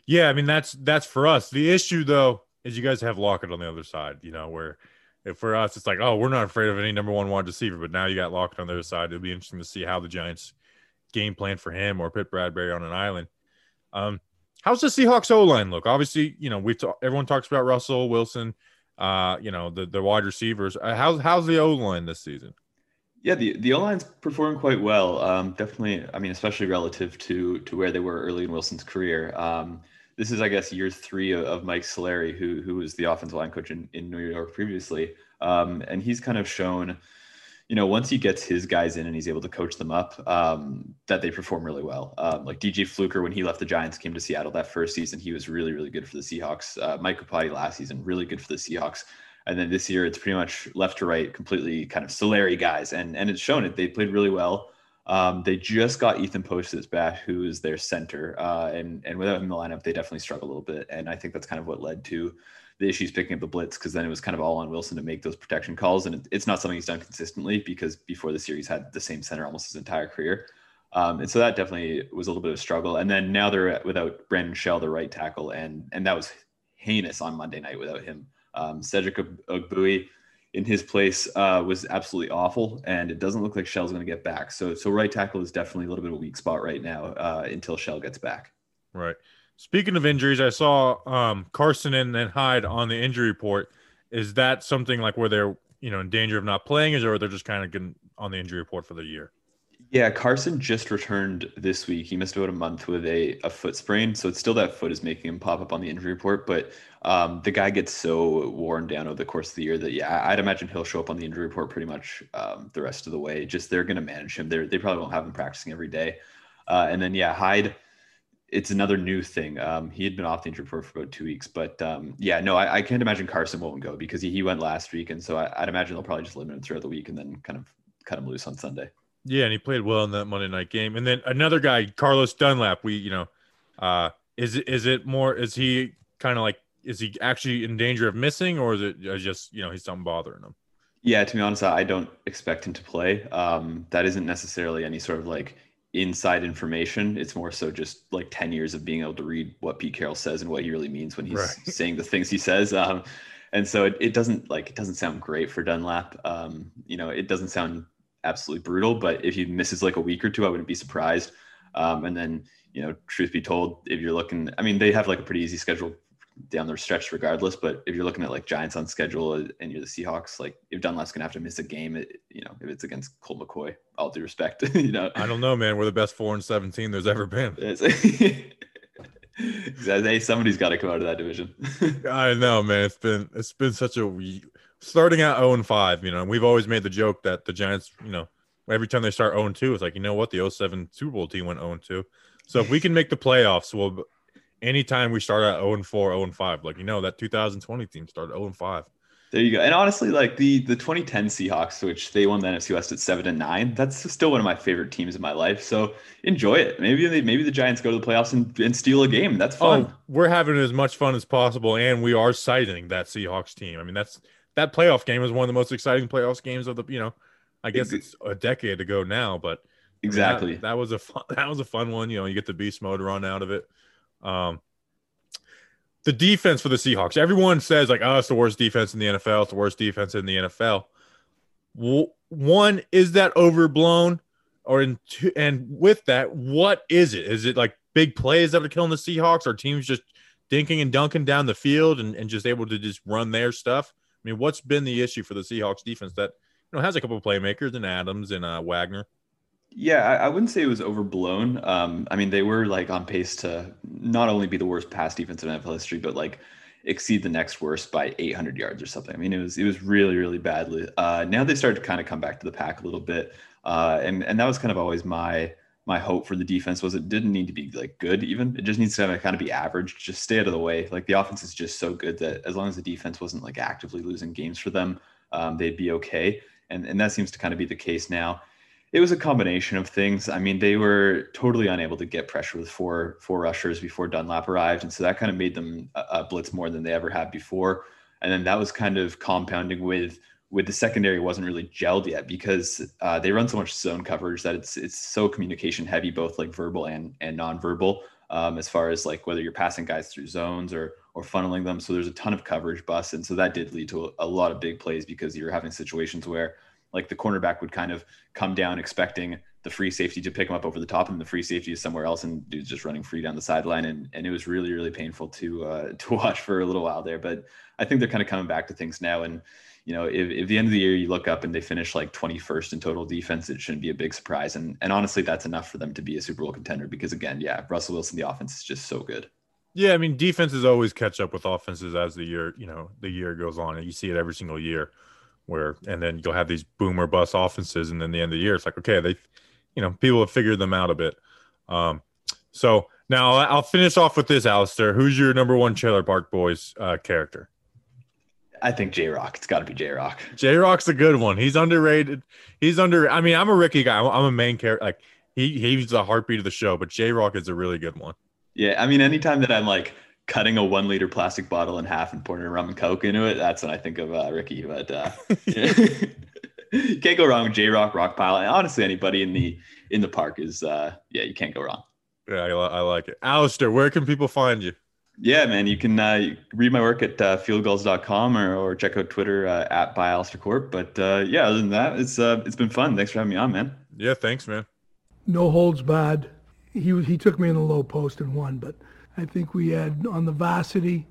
Yeah, I mean that's that's for us. The issue though is you guys have Lockett on the other side. You know where. If for us, it's like, oh, we're not afraid of any number one wide receiver, but now you got Lockett on the other side. It'll be interesting to see how the Giants game plan for him or put Bradberry on an island. Um, how's the Seahawks O line look? Obviously, you know we talk, everyone talks about Russell Wilson, uh, you know the the wide receivers. Uh, how's how's the O line this season? Yeah, the the O line's performing quite well. Um, definitely, I mean, especially relative to to where they were early in Wilson's career. Um, this is, I guess, year three of, of Mike Solari, who who was the offensive line coach in, in New York previously, um, and he's kind of shown you know, once he gets his guys in and he's able to coach them up, um, that they perform really well. Um, like DJ Fluker, when he left the Giants, came to Seattle that first season, he was really, really good for the Seahawks. Uh, Mike Iupati last season, really good for the Seahawks. And then this year, it's pretty much left to right, completely kind of Solari guys, and and it's shown it. They played really well. Um, they just got Ethan Pocic back, who is their center, uh, and and without him in the lineup, they definitely struggle a little bit. And I think that's kind of what led to the issues picking up the blitz because then it was kind of all on Wilson to make those protection calls. And it, it's not something he's done consistently because before the series had the same center almost his entire career. Um, and so that definitely was a little bit of a struggle. And then now they're without Brandon Shell, the right tackle, and and that was heinous on Monday night without him. Um, Cedric Ogbuehi in his place uh, was absolutely awful, and it doesn't look like Shell's going to get back. So so right tackle is definitely a little bit of a weak spot right now uh, until Shell gets back. Right. Speaking of injuries, I saw um, Carson and, and Hyde on the injury report. Is that something like where they're you know in danger of not playing, or they're just kind of getting on the injury report for the year? Yeah, Carson just returned this week. He missed about a month with a, a foot sprain, so it's still that foot is making him pop up on the injury report. But um, the guy gets so worn down over the course of the year that yeah, I'd imagine he'll show up on the injury report pretty much um, the rest of the way. Just they're going to manage him. They they probably won't have him practicing every day. Uh, and then yeah, Hyde it's another new thing. Um, he had been off the injury report for about two weeks, but um, yeah, no, I, I, can't imagine Carson won't go because he, he went last week, and so I, would imagine they'll probably just limit him throughout the week and then kind of cut him loose on Sunday. Yeah, and he played well in that Monday night game. And then another guy, Carlos Dunlap. We, you know, uh, is it is it more? Is he kind of like? Is he actually in danger of missing, or is it just you know he's something bothering him? Yeah, to be honest, I don't expect him to play. Um, that isn't necessarily any sort of like inside information. It's more so just like 10 years of being able to read what Pete Carroll says and what he really means when he's right. saying the things he says. Um, and so it, it doesn't like, it doesn't sound great for Dunlap. Um, you know, it doesn't sound absolutely brutal, but if he misses like a week or two, I wouldn't be surprised. Um, and then, you know, truth be told, if you're looking, I mean, they have like a pretty easy schedule down the stretch regardless. But if you're looking at like Giants on schedule and you're the Seahawks, like if Dunlap's gonna have to miss a game, it, you know, if it's against Colt McCoy, all due respect, you know. I don't know, man. We're the best four and seventeen there's ever been. hey, somebody's got to come out of that division. I know, man. It's been it's been such a starting out 0 and 5, you know, and we've always made the joke that the Giants, you know, every time they start 0 2, it's like, you know what, the 07 Super Bowl team went 0 2. So if we can make the playoffs, we'll anytime we start at 0 and 4, 0 and 5, like you know, that 2020 team started 0 and 5. There you go. And honestly, like the the 2010 Seahawks, which they won the NFC West at seven and nine, that's still one of my favorite teams in my life. So enjoy it. Maybe they, maybe the Giants go to the playoffs and, and steal a game. That's fun. Oh, we're having as much fun as possible, and we are citing that Seahawks team. I mean, that's that playoff game was one of the most exciting playoffs games of the you know, I guess it's a decade ago now, but exactly that, that was a fun that was a fun one. You know, you get the beast mode run out of it. Um, the defense for the Seahawks. Everyone says like, "Oh, it's the worst defense in the NFL. It's the worst defense in the NFL." One is that overblown, or in two, and with that, what is it? Is it like big plays that are killing the Seahawks, or teams just dinking and dunking down the field and, and just able to just run their stuff? I mean, what's been the issue for the Seahawks defense that you know has a couple of playmakers and Adams and uh, Wagner? Yeah, I, I wouldn't say it was overblown. Um, I mean, they were like on pace to not only be the worst pass defense in NFL history, but like exceed the next worst by 800 yards or something. I mean, it was it was really really badly. Uh, now they started to kind of come back to the pack a little bit, uh, and and that was kind of always my my hope for the defense was it didn't need to be like good even it just needs to kind of be average just stay out of the way like the offense is just so good that as long as the defense wasn't like actively losing games for them um, they'd be okay and and that seems to kind of be the case now it was a combination of things. I mean, they were totally unable to get pressure with four four rushers before Dunlap arrived, and so that kind of made them uh, blitz more than they ever had before. And then that was kind of compounding with with the secondary wasn't really gelled yet because uh, they run so much zone coverage that it's it's so communication heavy, both like verbal and and nonverbal. Um, as far as like whether you're passing guys through zones or or funneling them, so there's a ton of coverage busts, and so that did lead to a, a lot of big plays because you're having situations where like the cornerback would kind of come down expecting the free safety to pick him up over the top and the free safety is somewhere else and dude's just running free down the sideline. And, and it was really really painful to uh, to watch for a little while there. But i think they're kind of coming back to things now. And you know if, if the end of the year you look up and they finish like 21st in total defense it shouldn't be a big surprise. And and honestly that's enough for them to be a super bowl contender because again yeah russell wilson the offense is just so good. Yeah, I mean, defenses always catch up with offenses as the year, you know, the year goes on, and you see it every single year. Where and then you'll have these boomer bust offenses, and then the end of the year, it's like, okay, they, you know, people have figured them out a bit. Um, so now I'll finish off with this, Alistair. Who's your number one Trailer Park Boys uh, character? i think J-Roc it's got to be J-Roc J Rock's a good one. He's underrated. He's under. I mean, I'm a Ricky guy. I'm, I'm a main character. Like he he's the heartbeat of the show. But J-Roc is a really good one. Yeah, I mean, anytime that I'm like cutting a one liter plastic bottle in half and pouring a rum and coke into it, that's when I think of uh, Ricky. But uh, you can't go wrong with J-Roc, Rock Pile, and honestly, anybody in the in the park is uh, yeah, you can't go wrong. Yeah, I, I like it. Alistair, where can people find you? Yeah, man, you can uh, read my work at uh, fieldgulls.com or, or check out Twitter uh, at by Alistair Corp. But uh, yeah, other than that, it's uh, it's been fun. Thanks for having me on, man. Yeah, thanks, man. no holds bad. He he took me in the low post and won, but I think we had on the varsity.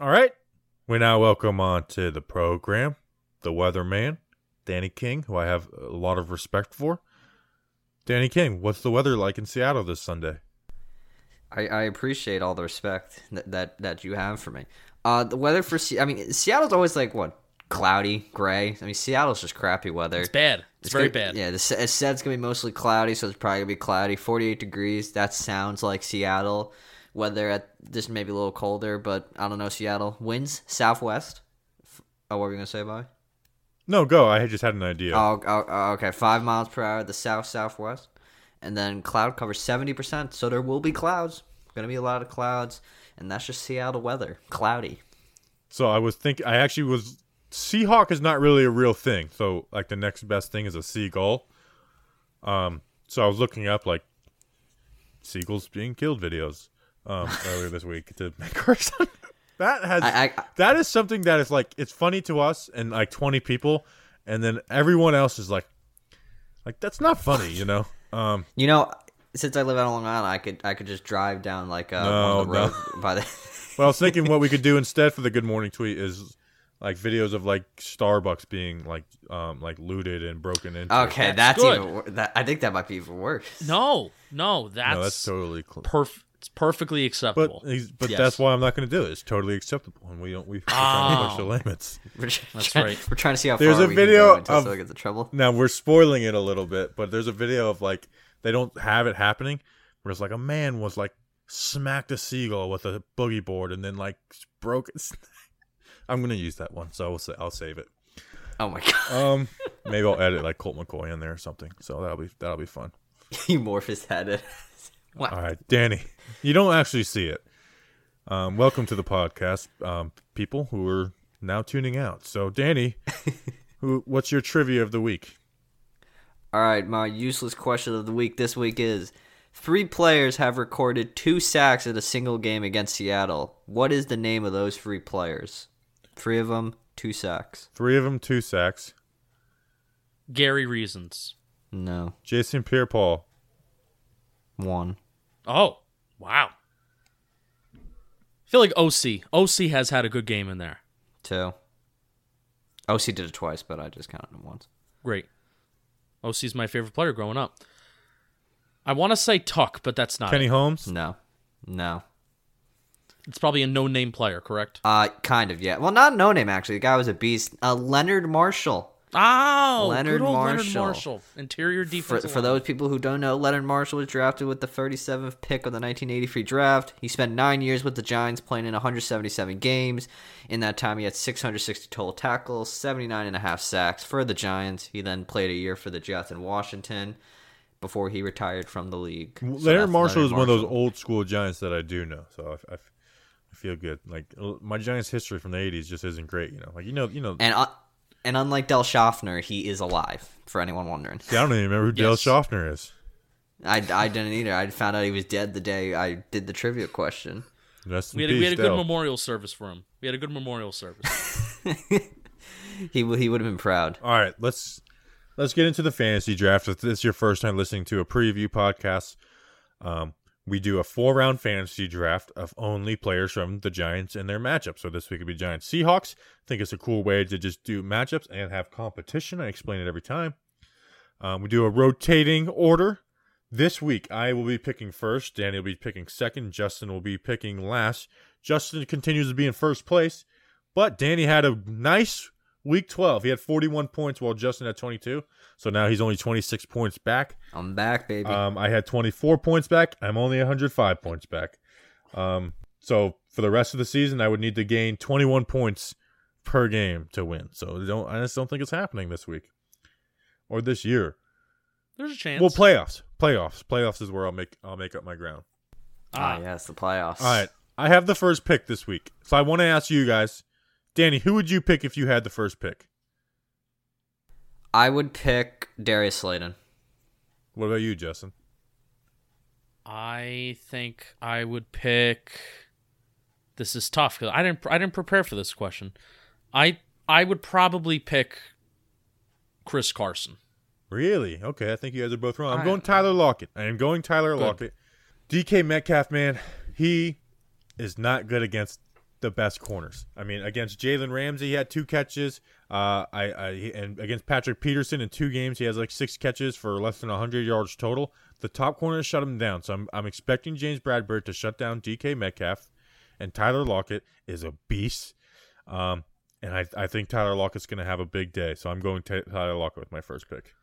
All right. We now welcome on to the program the weatherman, Danny King, who I have a lot of respect for. Danny King, what's the weather like in Seattle this Sunday? I, I appreciate all the respect that, that, that you have for me. Uh, the weather for Se- I mean, Seattle's always like what cloudy, gray. I mean, Seattle's just crappy weather. It's bad. It's, very gonna- bad. Yeah, the s- it said it's gonna be mostly cloudy, so it's probably gonna be cloudy. Forty-eight degrees. That sounds like Seattle. Weather at this maybe a little colder, but I don't know. Seattle winds southwest. Oh, what were you gonna say, boy? No, go. I just had an idea. Oh, oh, oh, okay. Five miles per hour, the south southwest, and then cloud cover seventy percent. So there will be clouds. Gonna be a lot of clouds, and that's just Seattle weather. Cloudy. So I was thinking, I actually was. Seahawk is not really a real thing. So like the next best thing is a seagull. Um, so I was looking up like seagulls being killed videos um earlier this week to make our that has I- I- that is something that is like it's funny to us and like 20 people and then everyone else is like like that's not funny you know um You know, since I live out on Long Island, I could I could just drive down like uh, No, one of the no. by the. Well, I was thinking what we could do instead for the good morning tweet is like videos of like Starbucks being like um like looted and broken into. okay, That's that's, good. even wor- that. I think that might be even worse. No, no, that's, no, that's totally cl- perf- It's perfectly but acceptable. he's, but Yes. that's why I'm not going to do it. It's totally acceptable, and we don't we we're trying to push the Oh. limits. That's right. We're trying to see how There's far a we video can go until of- someone gets in trouble. Now we're spoiling it a little bit, but there's a video of like they don't have it happening, where it's like a man was like smacked a seagull with a boogie board and then like broke it. I'm gonna use that one, so I'll say I'll save it. Oh my god, Um, maybe I'll edit like Colt McCoy in there or something. So that'll be that'll be fun. he morphed his head. All right, Danny, you don't actually see it. Um, welcome to the podcast, um, people who are now tuning out. So, Danny, who, what's your trivia of the week? All right, my useless question of the week this week is Three players have recorded two sacks in a single game against Seattle. What is the name of those three players? Three of them, two sacks. Three of them, two sacks. Gary Reasons. No, Jason Pierre-Paul. one. Oh, wow. I feel like OC. OC has had a good game in there. Two. OC did it twice, but I just counted him once. Great. OC's my favorite player growing up. I want to say Tuck, but that's not. Kenny it. Holmes. No, no. It's probably a no-name player, correct? Uh, kind of, yeah. Well, not no name actually. The guy was a beast. Uh, Leonard Marshall. Oh, Leonard good old Marshall. Leonard Marshall, interior For, defense. for those people who don't know, Leonard Marshall was drafted with the 37th pick of the 1983 draft. He spent nine years with the Giants, playing in 177 games. In that time, he had 660 total tackles, 79 and a half sacks for the Giants. He then played a year for the Jets in Washington before he retired from the league. So Leonard that's Marshall is Leonard one of those old school Giants that I do know, so I, I, I feel good. Like my Giants history from the '80s just isn't great, you know. Like you know, you know. And uh, and unlike Del Schaffner, he is alive. For anyone wondering, See, I don't even remember who Dale Yes. Schaffner is. I, I didn't either. I found out he was dead the day I did the trivia question. Rest in we had, a, peace, we had a good memorial service for him. We had a good memorial service. He w- he would have been proud. All right, let's let's get into the fantasy draft. If this is your first time listening to a preview podcast, um, we do a four round fantasy draft of only players from the Giants and their matchups. So this week would be Giants Seahawks. I think it's a cool way to just do matchups and have competition. I explain it every time. Um, we do a rotating order. This week, I will be picking first. Danny will be picking second. Justin will be picking last. Justin continues to be in first place, but Danny had a nice week 12. He had 41 points while Justin had 22. So now he's only 26 points back. I'm back, baby. Um, I had 24 points back. I'm only 105 points back. Um, so for the rest of the season, I would need to gain 21 points per game to win. So don't I just don't think it's happening this week or this year. There's a chance. Well, playoffs, playoffs, playoffs is where I'll make I'll make up my ground. ah, yes, the playoffs. All right, I have the first pick this week, so I want to ask you guys, Danny, who would you pick if you had the first pick? I would pick Darius Slayton. What about you, Justin? I think I would pick. This is tough because I didn't. I didn't prepare for this question. I I would probably pick Chris Carson. Really? Okay, I think you guys are both wrong. I'm I- going Tyler Lockett. I am going Tyler Good. Lockett. DK Metcalf, man, he is not good against the best corners. I mean, against Jalen Ramsey, he had two catches. Uh, I, I and against Patrick Peterson in two games, he has like six catches for less than 100 yards total. The top corners shut him down, so I'm I'm expecting James Bradberry to shut down DK Metcalf, and Tyler Lockett is a beast. Um, and I I think Tyler Lockett's going to have a big day, so I'm going Ty Tyler Lockett with my first pick.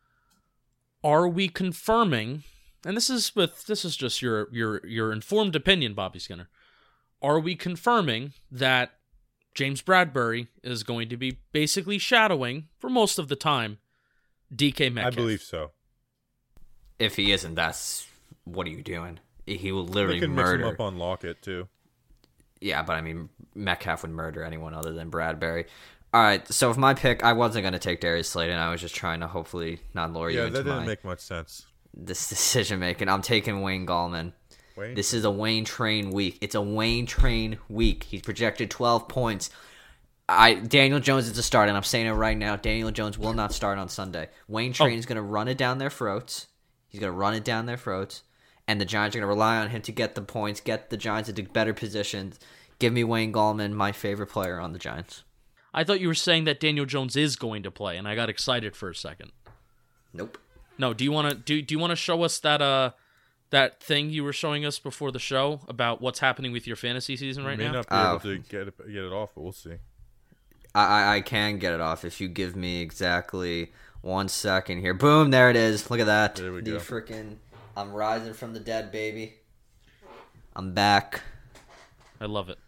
Are we confirming? And this is with this is just your your your informed opinion, Bobby Skinner. Are we confirming that James Bradberry is going to be basically shadowing for most of the time DK Metcalf? I believe so. If he isn't, that's what are you doing? He will They literally murder. mix him up on Lockett too. Yeah, but I mean, Metcalf would murder anyone other than Bradberry. All right, so if my pick, I wasn't going to take Darius Slayton. I was just trying to hopefully not lure you Yeah, into that didn't my make much sense. this decision making. I'm taking Wayne Gallman. Wayne, This is a Wayne Train week. It's a Wayne Train week. He's projected 12 points. I Daniel Jones is a start, and I'm saying it right now. Daniel Jones will not start on Sunday. Wayne Train is going to run it down their throats. He's going to run it down their throats, and the Giants are going to rely on him to get the points, get the Giants into better positions. Give me Wayne Gallman, my favorite player on the Giants. I thought you were saying that Daniel Jones is going to play, and I got excited for a second. Nope. No, do you want to do do you want to show us that uh that thing you were showing us before the show about what's happening with your fantasy season I right may now? not be Oh. able to get it, get it off, but we'll see. I, I I can get it off if you give me exactly one second here. Boom, there it is. Look at that. There we the go. freaking I'm rising from the dead, baby. I'm back. I love it.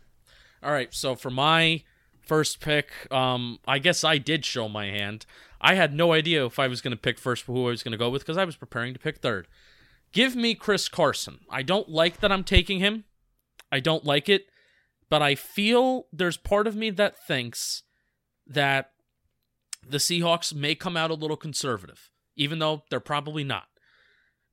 All right, so for my first pick, um, I guess I did show my hand. I had no idea if I was going to pick first who I was going to go with because I was preparing to pick third. Give me Chris Carson. I don't like that I'm taking him. I don't like it, but I feel there's part of me that thinks that the Seahawks may come out a little conservative, even though they're probably not.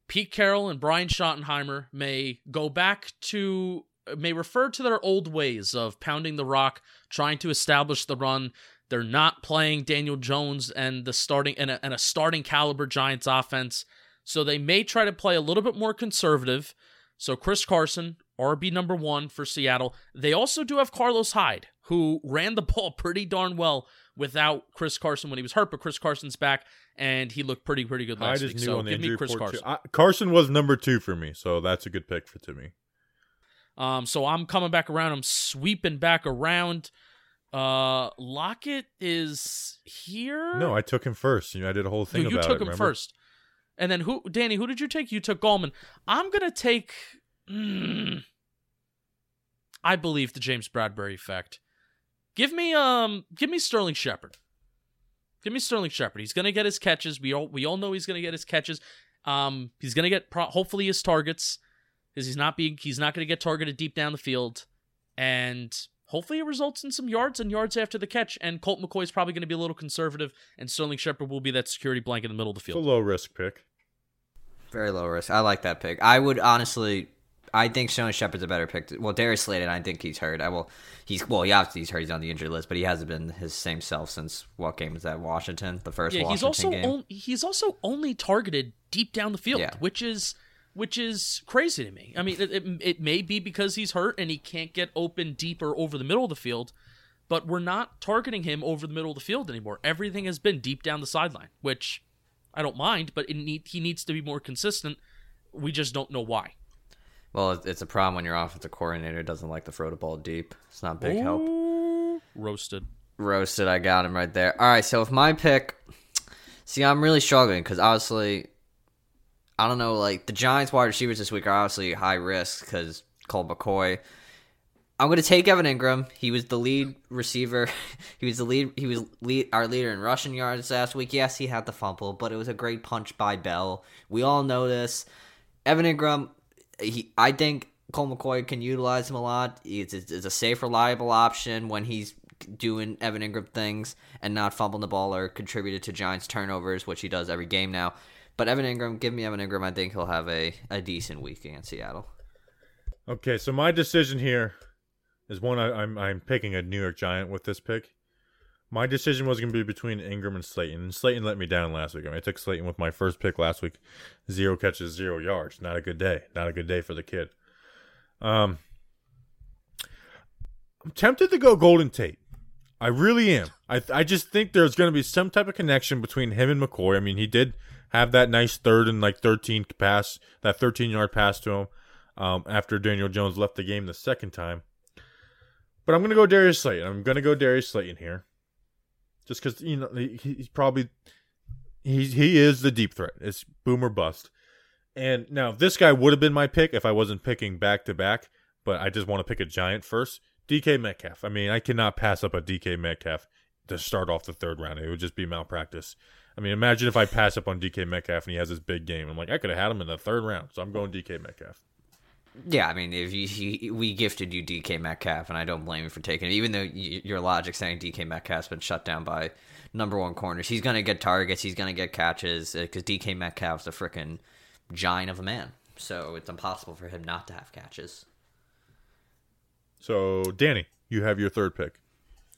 Pete Carroll and Brian Schottenheimer may go back to may refer to their old ways of pounding the rock, trying to establish the run. They're not playing Daniel Jones and the starting and a, and a starting caliber Giants offense, so they may try to play a little bit more conservative. So Chris Carson, RB number one for Seattle. They also do have Carlos Hyde, who ran the ball pretty darn well without Chris Carson when he was hurt, but Chris Carson's back and he looked pretty pretty good last week. So give me Chris Carson. I, Carson was number two for me, so that's a good pick for to me. Um, so I'm coming back around. I'm sweeping back around. Uh, Lockett is here. No, I took him first. You know, I did a whole No, thing you about took it. him remember? first. And then who, Danny? Who did you take? You took Gallman. I'm gonna take. mm, I believe the James Bradberry effect. Give me um, give me Sterling Shepard. Give me Sterling Shepard. He's gonna get his catches. We all we all know he's gonna get his catches. Um, he's gonna get pro- hopefully his targets because he's not being he's not gonna get targeted deep down the field, and hopefully it results in some yards and yards after the catch. And Colt McCoy is probably gonna be a little conservative, and Sterling Shepard will be that security blanket in the middle of the field. It's a low risk pick. Very low risk. I like that pick. I would honestly. I think Sterling Shepard's a better pick. Well, Darius Slayton, I think he's hurt. I will. He's well. He obviously he's hurt. He's on the injury list, but he hasn't been his same self since what game was that? Washington, the first Yeah, Washington he's also game. on, he's also only targeted deep down the field, Yeah. which is which is crazy to me. I mean, it, it, it may be because he's hurt and he can't get open deeper over the middle of the field, but we're not targeting him over the middle of the field anymore. Everything has been deep down the sideline, which I don't mind, but it need, he needs to be more consistent. We just don't know why. well, it's- a problem when your offensive coordinator doesn't like to throw the ball deep. It's not big help. Roasted. roasted. I got him right there. All right, so if my pick, see, I'm really struggling because obviously, I don't know, like the Giants wide receivers this week are obviously high risk because Colt McCoy. I'm gonna take Evan Engram. He was the lead receiver. he was the lead. He was lead, our leader in rushing yards last week. Yes, he had the fumble, but it was a great punch by Bell. We all know this. Evan Engram, he, I think Colt McCoy can utilize him a lot. It's a safe, reliable option when he's doing Evan Ingram things and not fumbling the ball or contributed to Giants turnovers, which he does every game now. But Evan Engram, give me Evan Engram. I think he'll have a, a decent week against Seattle. Okay, so my decision here is one I, I'm I'm picking a New York Giant with this pick. My decision was going to be between Engram and Slayton. And Slayton let me down last week. I, mean, I took Slayton with my first pick last week. Zero catches, zero yards. Not a good day. Not a good day for the kid. Um, I'm tempted to go Golden Tate. I really am. I I just think there's going to be some type of connection between him and McCoy. I mean, he did have that nice third and like 13 pass, that 13 yard pass to him um, after Daniel Jones left the game the second time. But I'm going to go Darius Slayton. I'm going to go Darius Slayton here, just because you know he, he's probably he's he is the deep threat. It's boom or bust. And now this guy would have been my pick if I wasn't picking back to back, but I just want to pick a giant first. DK Metcalf. I mean, I cannot pass up a DK Metcalf to start off the third round. It would just be malpractice. I mean, imagine if I pass up on DK Metcalf and he has this big game. I'm like, I could have had him in the third round, so I'm going DK Metcalf. Yeah, I mean, if you, you we gifted you DK Metcalf, and I don't blame you for taking it, even though your logic saying DK Metcalf's been shut down by number one corners. He's gonna get targets. He's gonna get catches uh, because DK Metcalf's a freaking giant of a man. So it's impossible for him not to have catches. So, Danny, you have your third pick.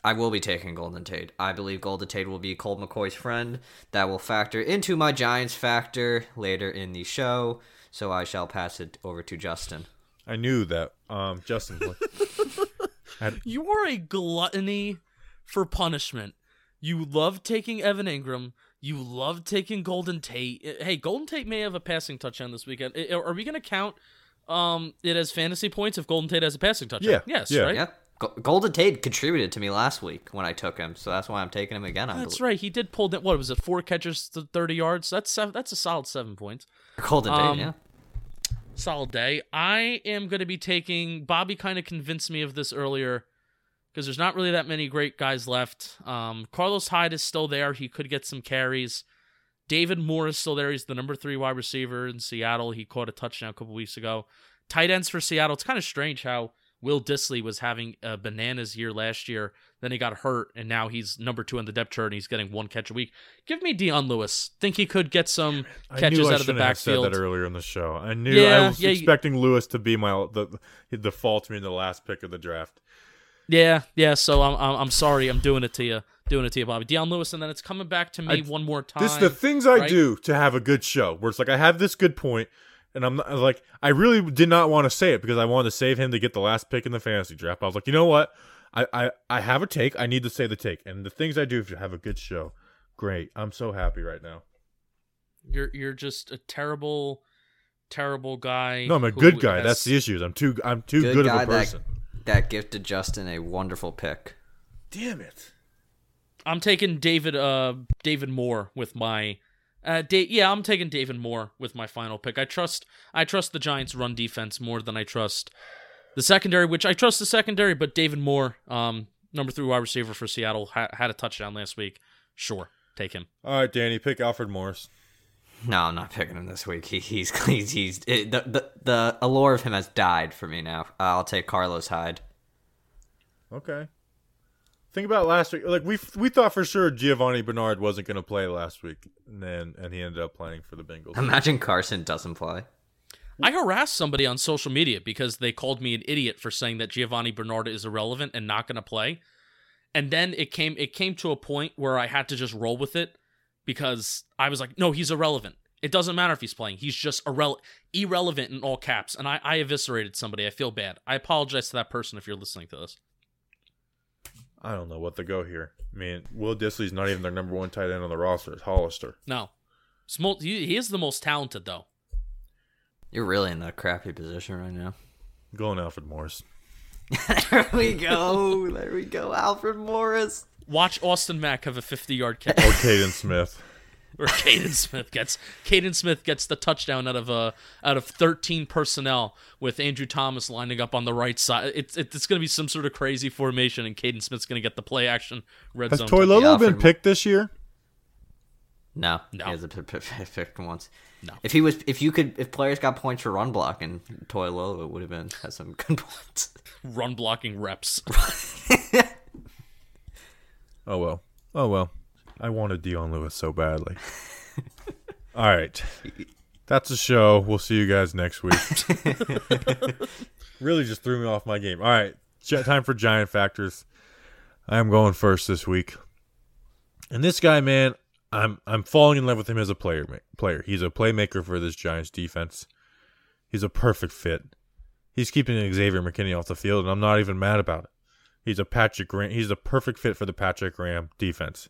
I will be taking Golden Tate. I believe Golden Tate will be Colt McCoy's friend. That will factor into my Giants factor later in the show. So I shall pass it over to Justin. I knew that. Um, Justin. had- You are a gluttony for punishment. You love taking Evan Engram. You love taking Golden Tate. Uh, Hey, Golden Tate may have a passing touchdown this weekend. Are we going to count um it as fantasy points if Golden Tate has a passing touchdown? Yeah, Yes, yeah. right? Yeah. Go- Golden Tate contributed to me last week when I took him, so that's why I'm taking him again. I That's believe. right. He did pull that. What was it? Four catches to thirty yards. That's seven, that's a solid seven points. Golden Tate, Um, yeah. Solid day. I am going to be taking. Bobby kind of convinced me of this earlier because there's not really that many great guys left. Um, Carlos Hyde is still there. He could get some carries. David Moore is still there. He's the number three wide receiver in Seattle. He caught a touchdown a couple weeks ago. Tight ends for Seattle. It's kind of strange how Will Dissly was having a bananas year last year. Then he got hurt, and now he's number two on the depth chart, and he's getting one catch a week. Give me Dion Lewis. Think he could get some catches I out of the have said that earlier in the show. I knew Yeah, I was yeah, you- expecting Lewis to be my the the default to me in the last pick of the draft. Yeah, yeah. So I'm, I'm I'm sorry. I'm doing it to you. Doing it to you, Bobby. Dion Lewis, and then it's coming back to me I- one more time. This is the things I right? do to have a good show. Where it's like I have this good point, and I'm not, like I really did not want to say it because I wanted to save him to get the last pick in the fantasy draft. I was like, you know what? I, I, I have a take. I need to say the take, and the things I do to have a good show. Great. I'm so happy right now. You're you're just a terrible, terrible guy. No, I'm a good guy. has- That's the issue. I'm too I'm too Good good, guy of a person. that that gifted Justin a wonderful pick. Damn it. I'm taking David uh David Moore with my uh da- yeah, I'm taking David Moore with my final pick. I trust I trust the Giants run defense more than I trust the secondary, which I trust the secondary, but David Moore, um number 3 wide receiver for Seattle ha- had a touchdown last week. Sure, take him. All right, Danny, pick Alfred Morris. No, I'm not picking him this week. He, he's he's he's it, the, the the allure of him has died for me now. Uh, I'll take Carlos Hyde. Okay. Think about last week. Like we we thought for sure Giovanni Bernard wasn't going to play last week, and then and he ended up playing for the Bengals. Imagine Carson doesn't play. I harassed somebody on social media because they called me an idiot for saying that Giovanni Bernard is irrelevant and not going to play. And then it came it came to a point where I had to just roll with it because I was like, no, he's irrelevant. It doesn't matter if he's playing. He's just irrele- irrelevant in all caps. And I, I eviscerated somebody. I feel bad. I apologize to that person if you're listening to this. I don't know what to go here. I mean, Will Dissly's not even their number one tight end on the roster. It's Hollister. No. Smol- he, he is the most talented, though. You're really in a crappy position right now. Going Alfred Morris. there we go. There we go. Alfred Morris. Watch Austin Mack have a 50 yard catch. Or Kaden Smith. Or Kaden Smith gets Kaden Smith gets the touchdown out of uh out of 13 personnel with Andrew Thomas lining up on the right side. It's it's going to be some sort of crazy formation, and Kaden Smith's going to get the play action red Has zone. Toy touchdown. Lolo been picked this year? No, No. he hasn't p- p- p- picked once. No. If he was, if you could, if players got points for run blocking, Toy Low it would have been had some good points. run blocking reps. Oh well. Oh well. I wanted Dion Lewis so badly. All right. That's the show. We'll see you guys next week. really just threw me off my game. All right. Time for Giant Factors. I am going first this week. And this guy, man, I'm I'm falling in love with him as a player. Player. He's a playmaker for this Giants defense. He's a perfect fit. He's keeping Xavier McKinney off the field, and I'm not even mad about it. He's a Patrick Graham. He's a perfect fit for the Patrick Graham defense.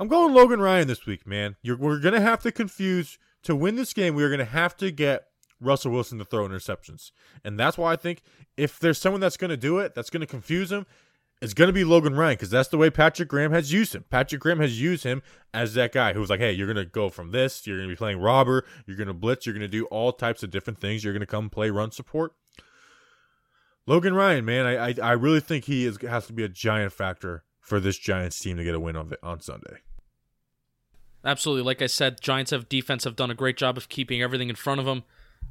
I'm going Logan Ryan this week, man. You're, we're gonna have to confuse to win this game. We are gonna have to get Russell Wilson to throw interceptions, and that's why I think if there's someone that's gonna do it, that's gonna confuse him, it's gonna be Logan Ryan because that's the way Patrick Graham has used him. Patrick Graham has used him as that guy who was like, "Hey, you're gonna go from this. You're gonna be playing robber. You're gonna blitz. You're gonna do all types of different things. You're gonna come play run support." Logan Ryan, man, I I, I really think he is has to be a giant factor for this Giants team to get a win on on Sunday. Absolutely. Like I said, Giants have defense have done a great job of keeping everything in front of them.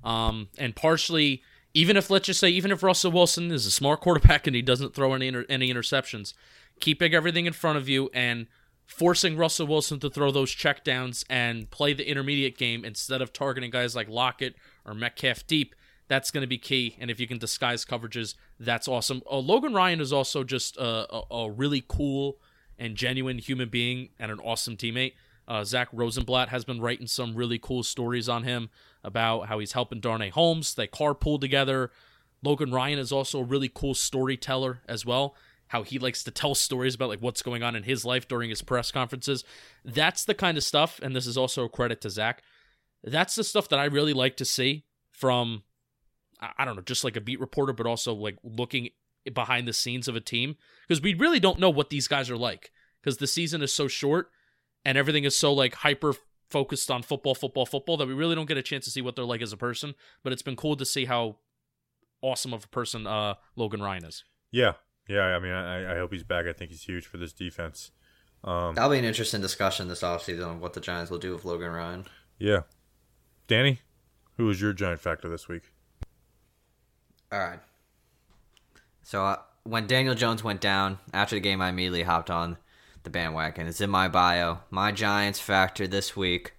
Um, and partially, even if let's just say, even if Russell Wilson is a smart quarterback and he doesn't throw any inter- any interceptions, keeping everything in front of you and forcing Russell Wilson to throw those checkdowns and play the intermediate game instead of targeting guys like Lockett or Metcalf deep. That's going to be key, and if you can disguise coverages, that's awesome. Uh, Logan Ryan is also just a, a, a really cool and genuine human being and an awesome teammate. Uh, Zach Rosenblatt has been writing some really cool stories on him about how he's helping Darnay Holmes. They carpool together. Logan Ryan is also a really cool storyteller as well. How he likes to tell stories about like what's going on in his life during his press conferences. That's the kind of stuff, and this is also a credit to Zach. That's the stuff that I really like to see from I I don't know, just like a beat reporter, but also like looking behind the scenes of a team because we really don't know what these guys are like because the season is so short and everything is so like hyper focused on football, football, football that we really don't get a chance to see what they're like as a person. But it's been cool to see how awesome of a person uh, Logan Ryan is. Yeah, yeah. I mean, I, I hope he's back. I think he's huge for this defense. Um, That'll be an interesting discussion this offseason on what the Giants will do with Logan Ryan. yeah. Danny, who was your giant factor this week? All right. So uh, when Daniel Jones went down after the game, I immediately hopped on the bandwagon. It's in my bio. My Giants factor this week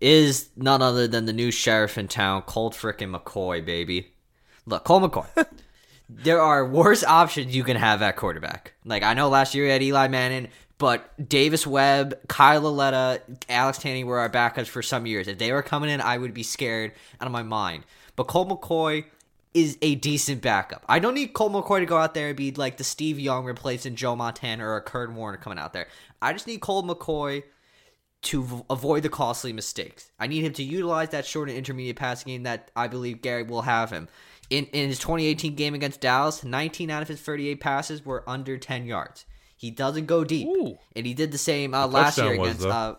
is none other than the new sheriff in town, Colt frickin' McCoy, baby. Look, Colt McCoy. there are worse options you can have at quarterback. Like I know last year we had Eli Manning, but Davis Webb, Kyle Lauletta, Alex Tanney were our backups for some years. If they were coming in, I would be scared out of my mind. But Colt McCoy is a decent backup. I don't need Colt McCoy to go out there and be like the Steve Young replacing Joe Montana or a Kurt Warner coming out there. I just need Colt McCoy to v- avoid the costly mistakes. I need him to utilize that short and intermediate passing game that I believe Gary will have him. In, in his 2018 game against Dallas, 19 out of his 38 passes were under 10 yards. He doesn't go deep. Ooh. And he did the same uh, last year touchdown was, against uh,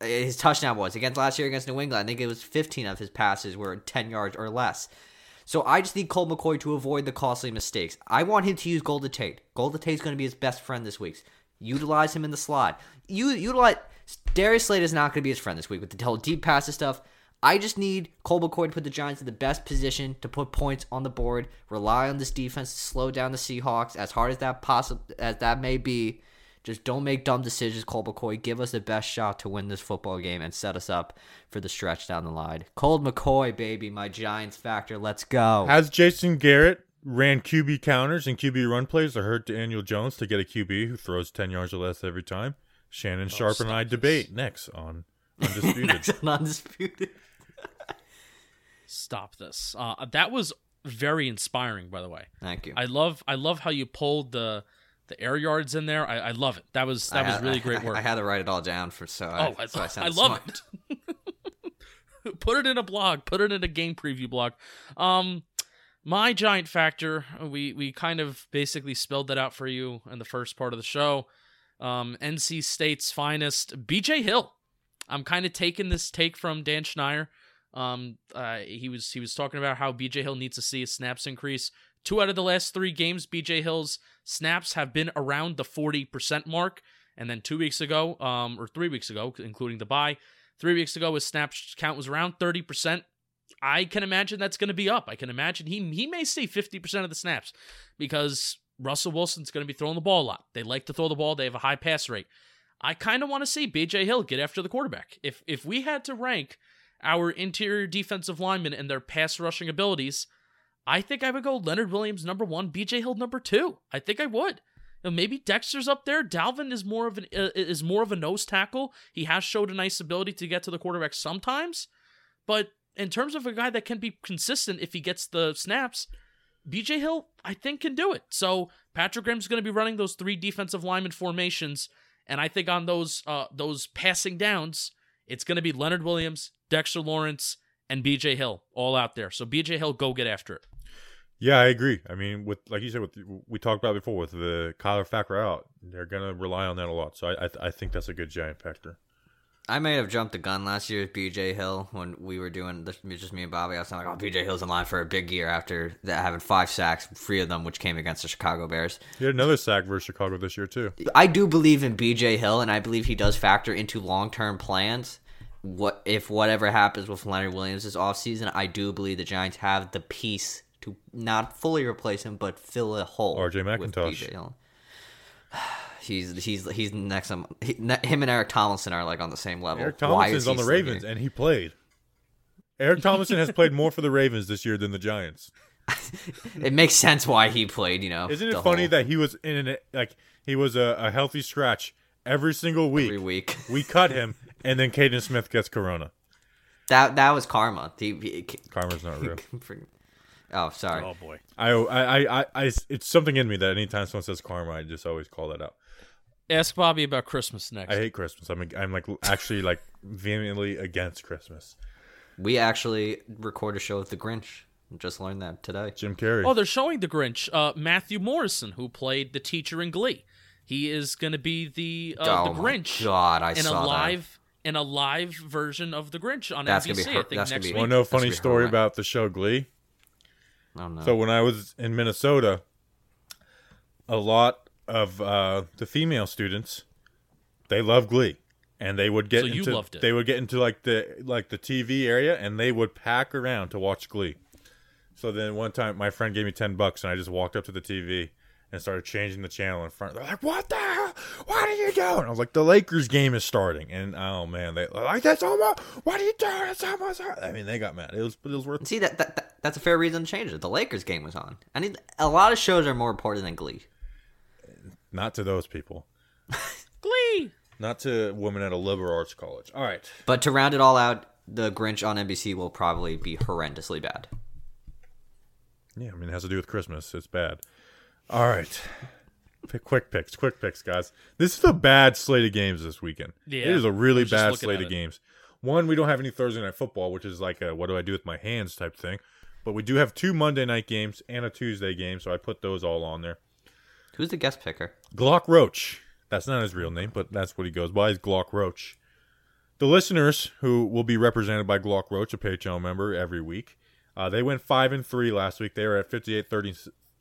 his touchdown was against last year against New England. I think it was 15 of his passes were 10 yards or less. So I just need Colt McCoy to avoid the costly mistakes. I want him to use Golden Tate. Golden Tate's going to be his best friend this week. Utilize him in the slot. You utilize Darius Slade is not going to be his friend this week with the whole deep passes stuff. I just need Colt McCoy to put the Giants in the best position to put points on the board. Rely on this defense to slow down the Seahawks as hard as that possible as that may be. Just don't make dumb decisions, Colt McCoy. Give us the best shot to win this football game and set us up for the stretch down the line. Colt McCoy, baby, my Giants factor. Let's go. Has Jason Garrett ran QB counters and QB run plays or hurt Daniel Jones to get a QB who throws 10 yards or less every time? Shannon Sharpe and I debate next on Undisputed. Next on Undisputed. Stop this. Uh, that was very inspiring, by the way. Thank you. I love I love how you pulled the the air yards in there. I, I love it. That was that I was really I- great work. I, had to write it all down for so. oh, I, so I love smart. it. put it in a blog. Put it in a game preview blog. Um, my giant factor. We we kind of basically spelled that out for you in the first part of the show. Um, NC State's finest, BJ Hill. I'm kind of taking this take from Dan Schneier. Um, uh, he was he was talking about how BJ Hill needs to see his snaps increase. Two out of the last three games, BJ Hill's snaps have been around the 40% mark. And then two weeks ago, um, or three weeks ago, including the bye, three weeks ago his snap count was around 30%. I can imagine that's going to be up. I can imagine he he may see 50% of the snaps because Russell Wilson's going to be throwing the ball a lot. They like to throw the ball. They have a high pass rate. I kind of want to see BJ Hill get after the quarterback. If if we had to rank our interior defensive linemen and their pass rushing abilities, I think I would go Leonard Williams number one, BJ Hill number two. I think I would. You know, maybe Dexter's up there. Dalvin is more of an uh, is more of a nose tackle. He has showed a nice ability to get to the quarterback sometimes, but in terms of a guy that can be consistent if he gets the snaps, BJ Hill I think can do it. So Patrick Graham's going to be running those three defensive lineman formations, and I think on those uh, those passing downs, it's going to be Leonard Williams, Dexter Lawrence, and BJ Hill all out there. So BJ Hill, go get after it. Yeah, I agree. I mean, with like you said, with we talked about before with the Kyler factor out, they're gonna rely on that a lot. So I I, I think that's a good giant factor. I may have jumped the gun last year with BJ Hill when we were doing this, just me and Bobby. I was like, "Oh, BJ Hill's in line for a big year after that having five sacks, three of them which came against the Chicago Bears." He had another sack versus Chicago this year too. I do believe in BJ Hill, and I believe he does factor into long term plans. What if whatever happens with Leonard Williams this offseason, I do believe the Giants have the piece to not fully replace him, but fill a hole. RJ McIntosh. He's he's he's next. On, he, him and Eric Tomlinson are like on the same level. Eric Tomlinson's on the? Ravens, and he played. Eric Tomlinson has played more for the Ravens this year than the Giants. It makes sense why he played. You know, Isn't it funny whole- that he was in an like he was a, a healthy scratch every single week? every week We cut him, and then Kaden Smith gets corona. that that was karma. He, he- Karma's not real. oh, sorry. Oh boy. I, I, I, I, it's something in me that anytime someone says karma, I just always call that out. Ask Bobby about Christmas next. I hate Christmas. I'm, I'm like actually like vehemently against Christmas. We actually record a show with the Grinch. Just learned that today. Jim Carrey. Oh, they're showing the Grinch. Uh, Matthew Morrison, who played the teacher in Glee, he is going to be the uh, oh the my Grinch God, I in a saw that. live in a live version of the Grinch on That's NBC. gonna be I think that's gonna next be- week. Want to know a funny story about the show Glee? Oh no. So when I was in Minnesota, a lot of uh, the female students they love Glee, and they would get So into they would get into like the like the TV area, and they would pack around to watch Glee. So then one time, my friend gave me ten bucks, and I just walked up to the TV and started changing the channel in front. They're like, "What the hell? What are you doing?" I was like, "The Lakers game is starting," and oh man, they like that's almost. What are you doing? It's almost. I mean, they got mad. It was, it was worth. See that, that, that that's a fair reason to change it. The Lakers game was on. I mean, a lot of shows are more important than Glee. Not to those people. Glee. Not to women at a liberal arts college. All right. But to round it all out, the Grinch on NBC will probably be horrendously bad. Yeah, I mean, it has to do with Christmas. It's bad. All right. Pick, quick picks, quick picks, guys. This is a bad slate of games this weekend. Yeah, it is a really bad slate of it. games. One, we don't have any Thursday night football, which is like a what do I do with my hands type thing. But we do have two Monday night games and a Tuesday game, so I put those all on there. Who's the guest picker? Glock Roach. That's not his real name, but that's what he goes by. Is Glock Roach. The listeners who will be represented by Glock Roach, a Patreon member every week, uh, they went five and three last week. They were at 58, 30,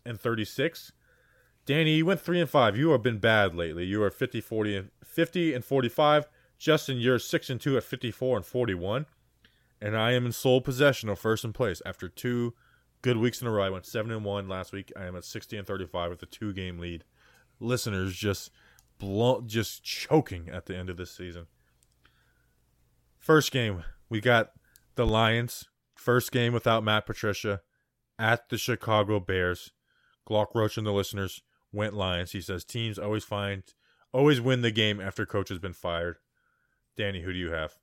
and 36. Danny, you went three and five. You have been bad lately. You are 50, 40, and 50 and 45. Justin, you're six and two at 54 and 41. And I am in sole possession of first in place after two good weeks in a row. I went seven and one last week. I am at 60 and 35 with a two game lead. Listeners just blow, just choking at the end of this season. First game, we got the Lions. First game without Matt Patricia at the Chicago Bears. Glock Roach and the listeners went Lions. He says teams always find always win the game after coach has been fired. Danny, who do you have?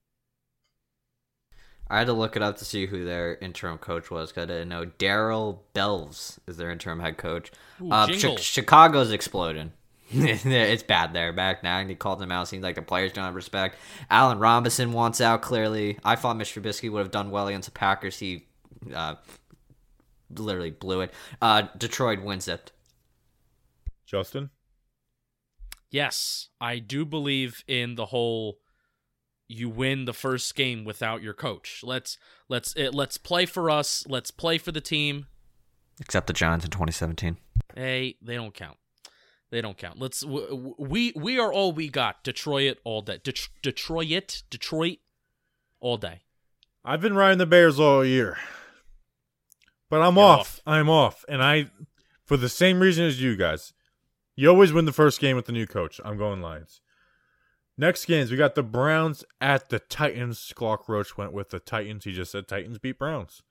I had to look it up to see who their interim coach was. Cause I didn't know Darrell Bevell is their interim head coach. Ooh, uh, jingle. Chi- Chicago's exploding. it's bad there. Back now, he called them out. Seems like the players don't have respect. Allen Robinson wants out. Clearly, I thought Mr. Trubisky would have done well against the Packers. He uh, literally blew it. Uh, Detroit wins it. Justin? Yes, I do believe in the whole you win the first game without your coach. Let's let's it, let's play for us. Let's play for the team. Except the Giants in 2017. Hey, they don't count. They don't count. Let's w- w- we we are all we got. Detroit all day. Det- Detroit, Detroit all day. I've been riding the Bears all year. But I'm off. off. I'm off. And I for the same reason as you guys. You always win the first game with the new coach. I'm going Lions. Next games, we got the Browns at the Titans. Glock Roach went with the Titans. He just said Titans beat Browns.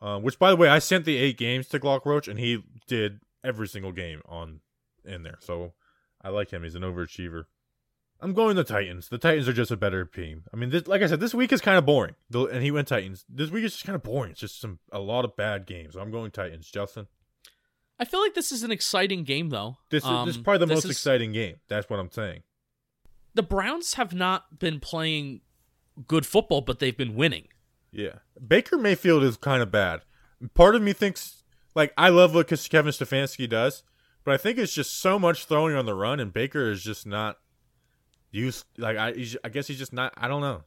Um, which, by the way, I sent the eight games to Glock Roach, and he did every single game on in there. So I like him. He's an overachiever. I'm going the Titans. The Titans are just a better team. I mean, this, like I said, this week is kind of boring. The- And he went Titans. This week is just kind of boring. It's just some a lot of bad games. I'm going Titans. Justin, I feel like this is an exciting game though. this is, this is Um, probably the most is- exciting game. That's what I'm saying. The Browns have not been playing good football, but they've been winning. Yeah, Baker Mayfield is kind of bad. Part of me thinks like I love what Kevin Stefanski does, but I think it's just so much throwing on the run, and Baker is just not used. Like I, I guess he's just not. I don't know.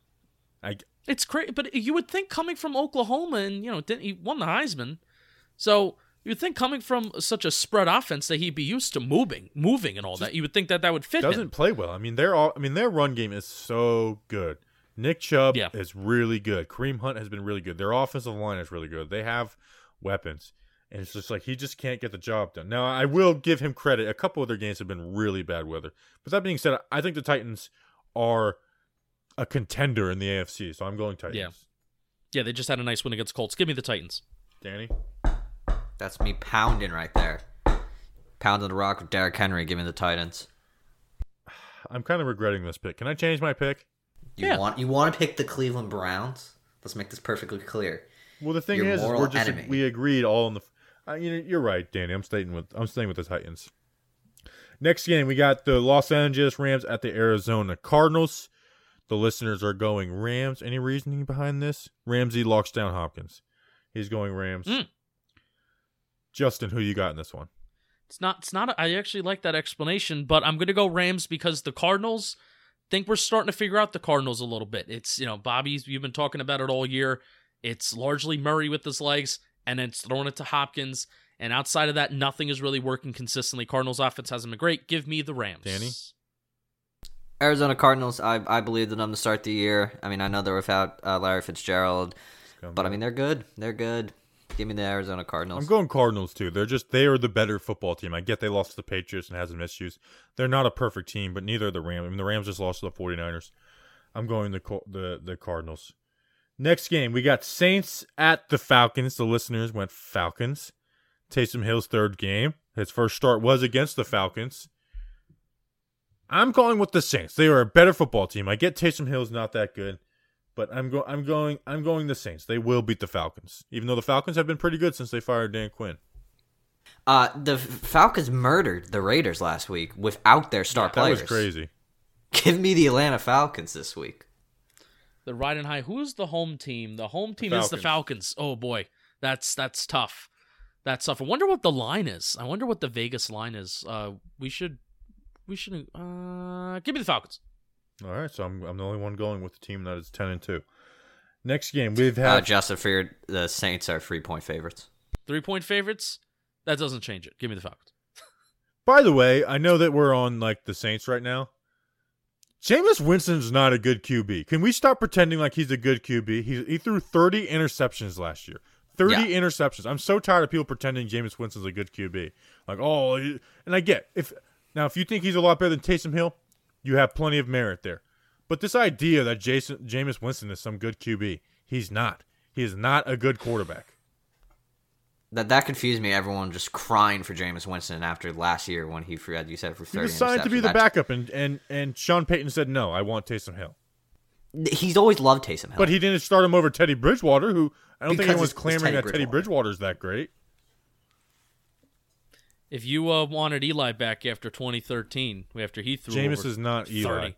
I It's crazy, but you would think coming from Oklahoma and you know didn't, he won the Heisman, so you would think coming from such a spread offense that he'd be used to moving, moving and all that. You would think that that would fit doesn't him. play well. I mean, they're all. I mean, their run game is so good. Nick Chubb Yeah. is really good. Kareem Hunt has been really good. Their offensive line is really good. They have weapons, and it's just like he just can't get the job done. Now, I will give him credit. A couple of their games have been really bad weather. But that being said, I think the Titans are a contender in the AFC. So I'm going Titans. Yeah. Yeah, they just had a nice win against Colts. Give me the Titans. Danny. That's me pounding right there. Pounding the rock with Derrick Henry, giving the Titans. I'm kind of regretting this pick. Can I change my pick? You Yeah. want you want to pick the Cleveland Browns? Let's make this perfectly clear. Well, the thing Your is, is we're just enemy. we agreed all in the. Uh, you know, you're right, Danny. I'm staying with I'm staying with the Titans. Next game, we got the Los Angeles Rams at the Arizona Cardinals. The listeners are going Rams. Any reasoning behind this? Ramsey locks down Hopkins. He's going Rams. Mm. Justin, who you got in this one? It's not. It's not. I actually like that explanation, but I'm going to go Rams because the Cardinals think we're starting to figure out the Cardinals a little bit. It's you know Bobby's. You've been talking about it all year. It's largely Murray with his legs, and then it's throwing it to Hopkins. And outside of that, nothing is really working consistently. Cardinals offense hasn't been great. Give me the Rams. Danny? Arizona Cardinals, I believe that I believed in them to start the year. I mean, I know they're without uh, Larry Fitzgerald, but I mean they're good. They're good. Give me the Arizona Cardinals. I'm going Cardinals too. They're just they are the better football team. I get they lost to the Patriots and has some issues. They're not a perfect team, but neither are the Rams. I mean, the Rams just lost to the 49ers. I'm going the the the Cardinals. Next game, we got Saints at the Falcons. The listeners went Falcons. Taysom Hill's third game. His first start was against the Falcons. I'm going with the Saints. They are a better football team. I get Taysom Hill's not that good, but I'm going. I'm going. I'm going the Saints. They will beat the Falcons, even though the Falcons have been pretty good since they fired Dan Quinn. Uh, the Falcons murdered the Raiders last week without their star That players. was crazy. Give me the Atlanta Falcons this week. The riding high. Who's the home team? The home team is the Falcons. Falcons. Oh boy, that's that's tough. That's tough. I wonder what the line is. I wonder what the Vegas line is. Uh, we should, we should. Uh, give me the Falcons. All right, so I'm I'm the only one going with the team that is ten and two. Next game we've Uh, had Justin feared the Saints are three point favorites. Three point favorites. That doesn't change it. Give me the Falcons. By the way, I know that we're on like the Saints right now. Jameis Winston's not a good QB. Can we stop pretending like he's a good QB? He he threw 30 interceptions last year. 30 Yeah. interceptions. I'm so tired of people pretending Jameis Winston's a good QB. Like, oh, and I get if now if you think he's a lot better than Taysom Hill, you have plenty of merit there. But this idea that Jason Jameis Winston is some good QB, he's not. He is not a good quarterback. That that confused me. Everyone just crying for Jameis Winston after last year when he as you said, for He thirty. was signed to be the That's- backup, and and and Sean Payton said no. I want Taysom Hill. He's always loved Taysom Hill. But he didn't start him over Teddy Bridgewater, who I don't think anyone's clamoring Teddy that Teddy Bridgewater. Bridgewater's that great. If you uh, wanted Eli back after 2013, after he threw Jameis over is not Eli.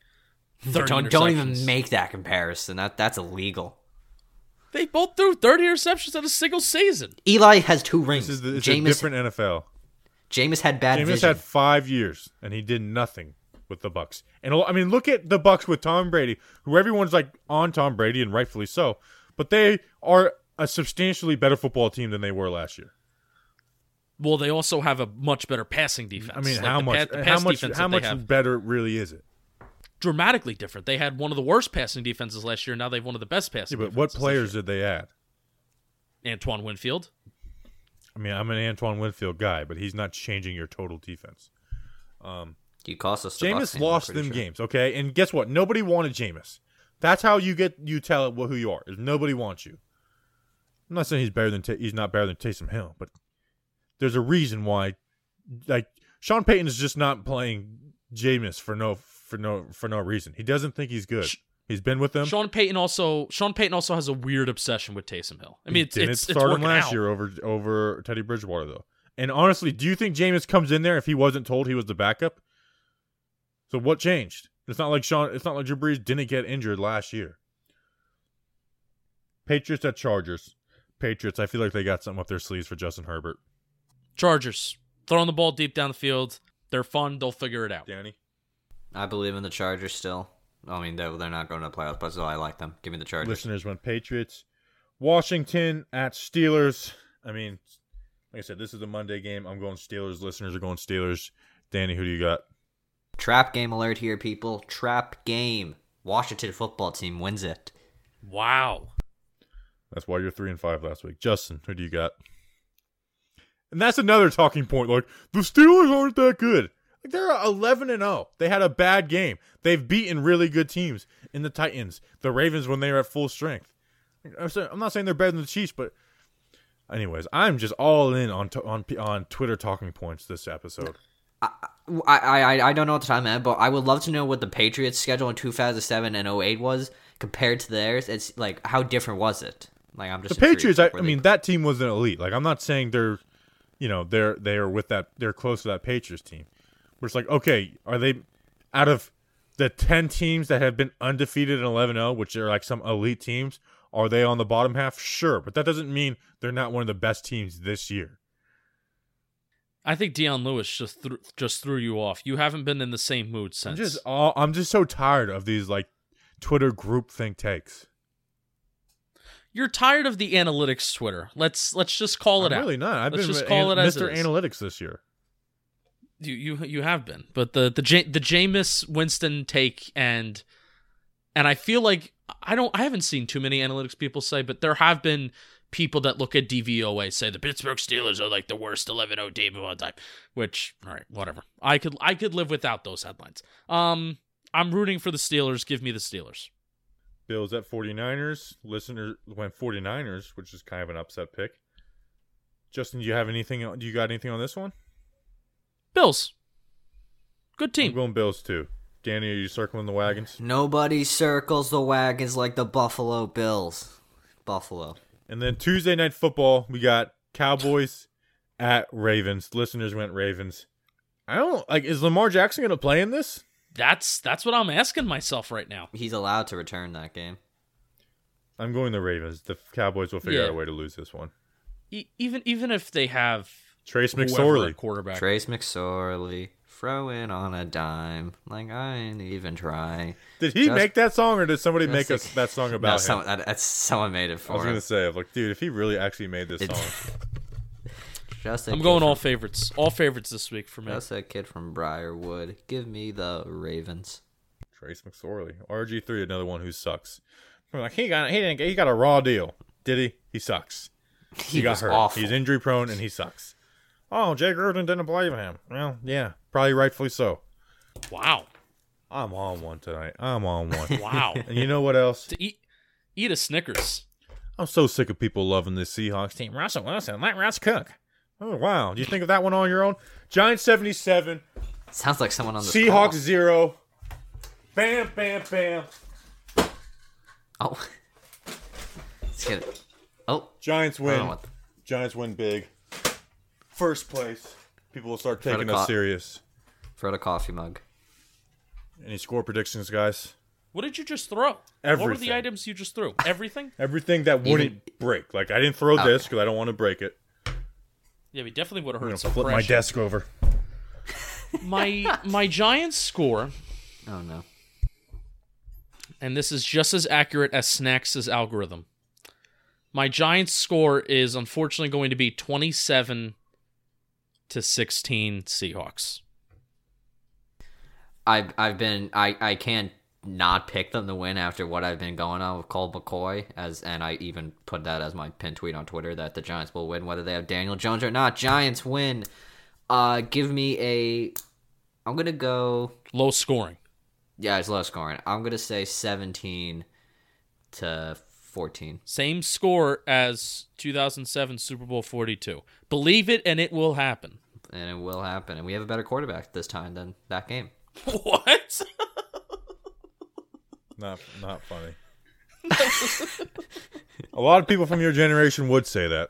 30, 30 don't don't even make that comparison. That that's illegal. They both threw 30 interceptions in a single season. Eli has two rings. This is the, it's a different NFL. Jameis had bad Jameis vision. had five years, and he did nothing with the Bucks. And I mean, look at the Bucks with Tom Brady, who everyone's like on Tom Brady, and rightfully so. But they are a substantially better football team than they were last year. Well, they also have a much better passing defense. I mean, Like, how the much? pa- the how much? defense How that they much better really is it? dramatically different. They had one of the worst passing defenses last year. Now they've one of the best passing. Yeah, but what defenses this players year. did they add? Antoine Winfield. I mean, I'm an Antoine Winfield guy, but he's not changing your total defense. Um, he cost us. The Jameis lost them sure. games, okay? And guess what? Nobody wanted Jameis. That's how you get you tell it who you are. Is nobody wants you. I'm not saying he's better than Ta- he's not better than Taysom Hill, but there's a reason why. Like Sean Payton is just not playing Jameis for no for no for no reason. He doesn't think he's good. He's been with them. Sean Payton also. Sean Payton also has a weird obsession with Taysom Hill. I mean, it's didn't it's, it's him last out. year over over Teddy Bridgewater though. And honestly, do you think Jameis comes in there if he wasn't told he was the backup? So what changed? It's not like Sean. It's not like Drew Brees didn't get injured last year. Patriots at Chargers. Patriots. I feel like they got something up their sleeves for Justin Herbert. Chargers throwing the ball deep down the field. They're fun. They'll figure it out. Danny. I believe in the Chargers still. I mean, they're, they're not going to the playoffs, but still, I like them. Give me the Chargers. Listeners went Patriots. Washington at Steelers. I mean, like I said, this is a Monday game. I'm going Steelers. Listeners are going Steelers. Danny, who do you got? Trap game alert here, people. Trap game. Washington football team wins it. Wow. That's why you're three and five last week. Justin, who do you got? And that's another talking point. Like the Steelers aren't that good. Like they're eleven and zero. They had a bad game. They've beaten really good teams in the Titans, the Ravens when they were at full strength. I'm not saying they're better than the Chiefs, but anyways, I'm just all in on t- on on Twitter talking points this episode. I, I I don't know what the time at, but I would love to know what the Patriots' schedule in 2007 and 08 was compared to theirs. It's like how different was it? Like I'm just the Patriots. I, I mean, that team was an elite. Like I'm not saying they're, you know, they're they are with that. They're close to that Patriots team. Where it's like, okay, are they out of the ten teams that have been undefeated in 11-0, which are like some elite teams? Are they on the bottom half? Sure, but that doesn't mean they're not one of the best teams this year. I think Dion Lewis just threw, just threw you off. You haven't been in the same mood since. I'm just all, I'm just so tired of these like Twitter group think takes. You're tired of the analytics Twitter. Let's let's just call it I'm out. really not. I've Let's been just call an- it as Mr. Analytics this year. You you you have been, but the the J, the Jameis Winston take and and I feel like I don't I haven't seen too many analytics people say, but there have been people that look at DVOA say the Pittsburgh Steelers are like the worst 11-0 team of all time. Which, all right, whatever. I could I could live without those headlines. Um, I'm rooting for the Steelers. Give me the Steelers. Bills at 49ers. Listener went 49ers, which is kind of an upset pick. Justin, do you have anything? Do you got anything on this one? Bills. Good I'm team. going Bills too. Danny, are you circling the wagons? Nobody circles the wagons like the Buffalo Bills. Buffalo. And then Tuesday night football, we got Cowboys at Ravens. Listeners went Ravens. I don't like. Is Lamar Jackson going to play in this? That's that's what I'm asking myself right now. He's allowed to return that game. I'm going the Ravens. The Cowboys will figure Yeah. out a way to lose this one. E- even even if they have Trace McSorley. quarterback. Trace McSorley. Throw in on a dime. Like, I didn't even try. Did he Just- make that song, or did somebody Just make a- us that song No, about him? someone, that, that's, someone made it for. I was him. gonna say, like, dude, if he really actually made this It's- song, Just a I'm going from- all favorites. All favorites this week for me. Just a kid from Briarwood. Give me the Ravens. Trace McSorley, RG three, another one who sucks. I'm like, he got he didn't get, he got a raw deal, did he? He sucks. He, He got hurt. awful. He's injury prone and he sucks. Oh, Jay Gruden didn't believe in him. Well, yeah, probably rightfully so. Wow. I'm on one tonight. I'm on one. Wow. and you know what else? to eat eat a Snickers. I'm so sick of people loving this Seahawks team. Russell Wilson, let Russ cook. Oh wow, do you think of that one on your own? Giants 77, Sounds like someone on the Seahawks zero. Bam, bam, bam. Oh. Let's get it. Oh. Giants I don't know win. what- Giants win big. First place. People will start taking Protocol. us serious. Throw the coffee mug. Any score predictions, guys? What did you just throw? Everything. What were the items you just threw? Everything? Everything that wouldn't break. Like I didn't throw Okay. this because I don't want to break it. Yeah, we definitely would have I'm heard gonna some flip my desk over. My my Giants score, Oh no. and this is just as accurate as Snacks' algorithm. My Giants score is unfortunately going to be 27 to 16 Seahawks. I've I've been I I can't not pick them to win after what I've been going on with Colt McCoy as and I even put that as my pin tweet on Twitter that the Giants will win whether they have Daniel Jones or not. Giants win. Uh give me a I'm gonna go Low scoring. yeah, it's low scoring. I'm gonna say seventeen to fourteen. Same score as 2007 Super Bowl 42. Believe it and it will happen. And it will happen. And we have a better quarterback this time than that game. What? Not not funny. a lot of people from your generation would say that.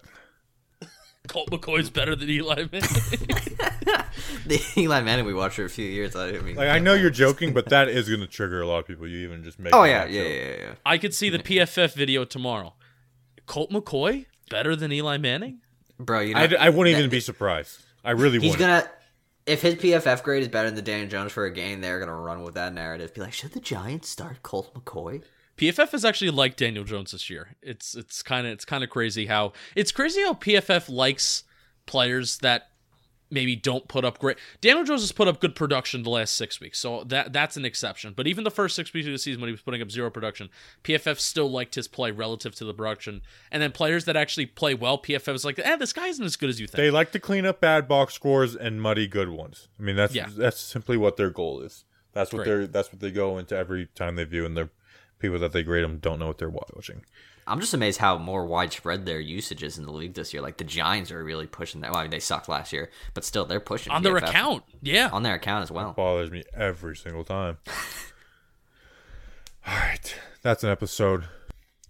Colt McCoy's better than Eli Manning. The Eli Manning we watched for a few years. I mean Like I know you're joking, but that is going to trigger a lot of people. You even just make. Oh yeah, yeah, yeah, yeah, yeah. I could see the PFF video tomorrow. Colt McCoy better than Eli Manning? Bro, you know I, I wouldn't even be surprised. I really He's wouldn't. gonna. If his PFF grade is better than the Daniel Jones for a game, they're gonna run with that narrative. Be like, should the Giants start Colt McCoy? PFF is actually like Daniel Jones this year. It's it's kind of it's kind of crazy how it's crazy how PFF likes players that maybe don't put up great. Daniel Jones has put up good production the last six weeks, so that that's an exception. But even the first six weeks of the season when he was putting up zero production, PFF still liked his play relative to the production. And then players that actually play well, PFF is like, eh, this guy isn't as good as you think. They like to clean up bad box scores and muddy good ones. I mean, that's Yeah. that's simply what their goal is. That's what Great. they're that's what they go into every time they view, and the people that they grade them don't know what they're watching. I'm just amazed how more widespread their usage is in the league this year. Like the Giants are really pushing that. Well, I mean, they sucked last year, but still, they're pushing on their PFF account, yeah. On their account as well. Bothers me every single time. All right, that's an episode.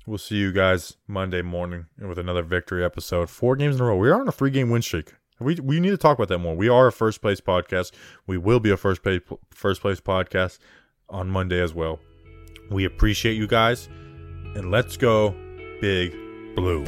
We'll see you guys Monday morning with another victory episode. Four games in a row. We are on a three game win streak. We we need to talk about that more. We are a first place podcast. We will be a first place first place podcast on Monday as well. We appreciate you guys, and let's go big blue.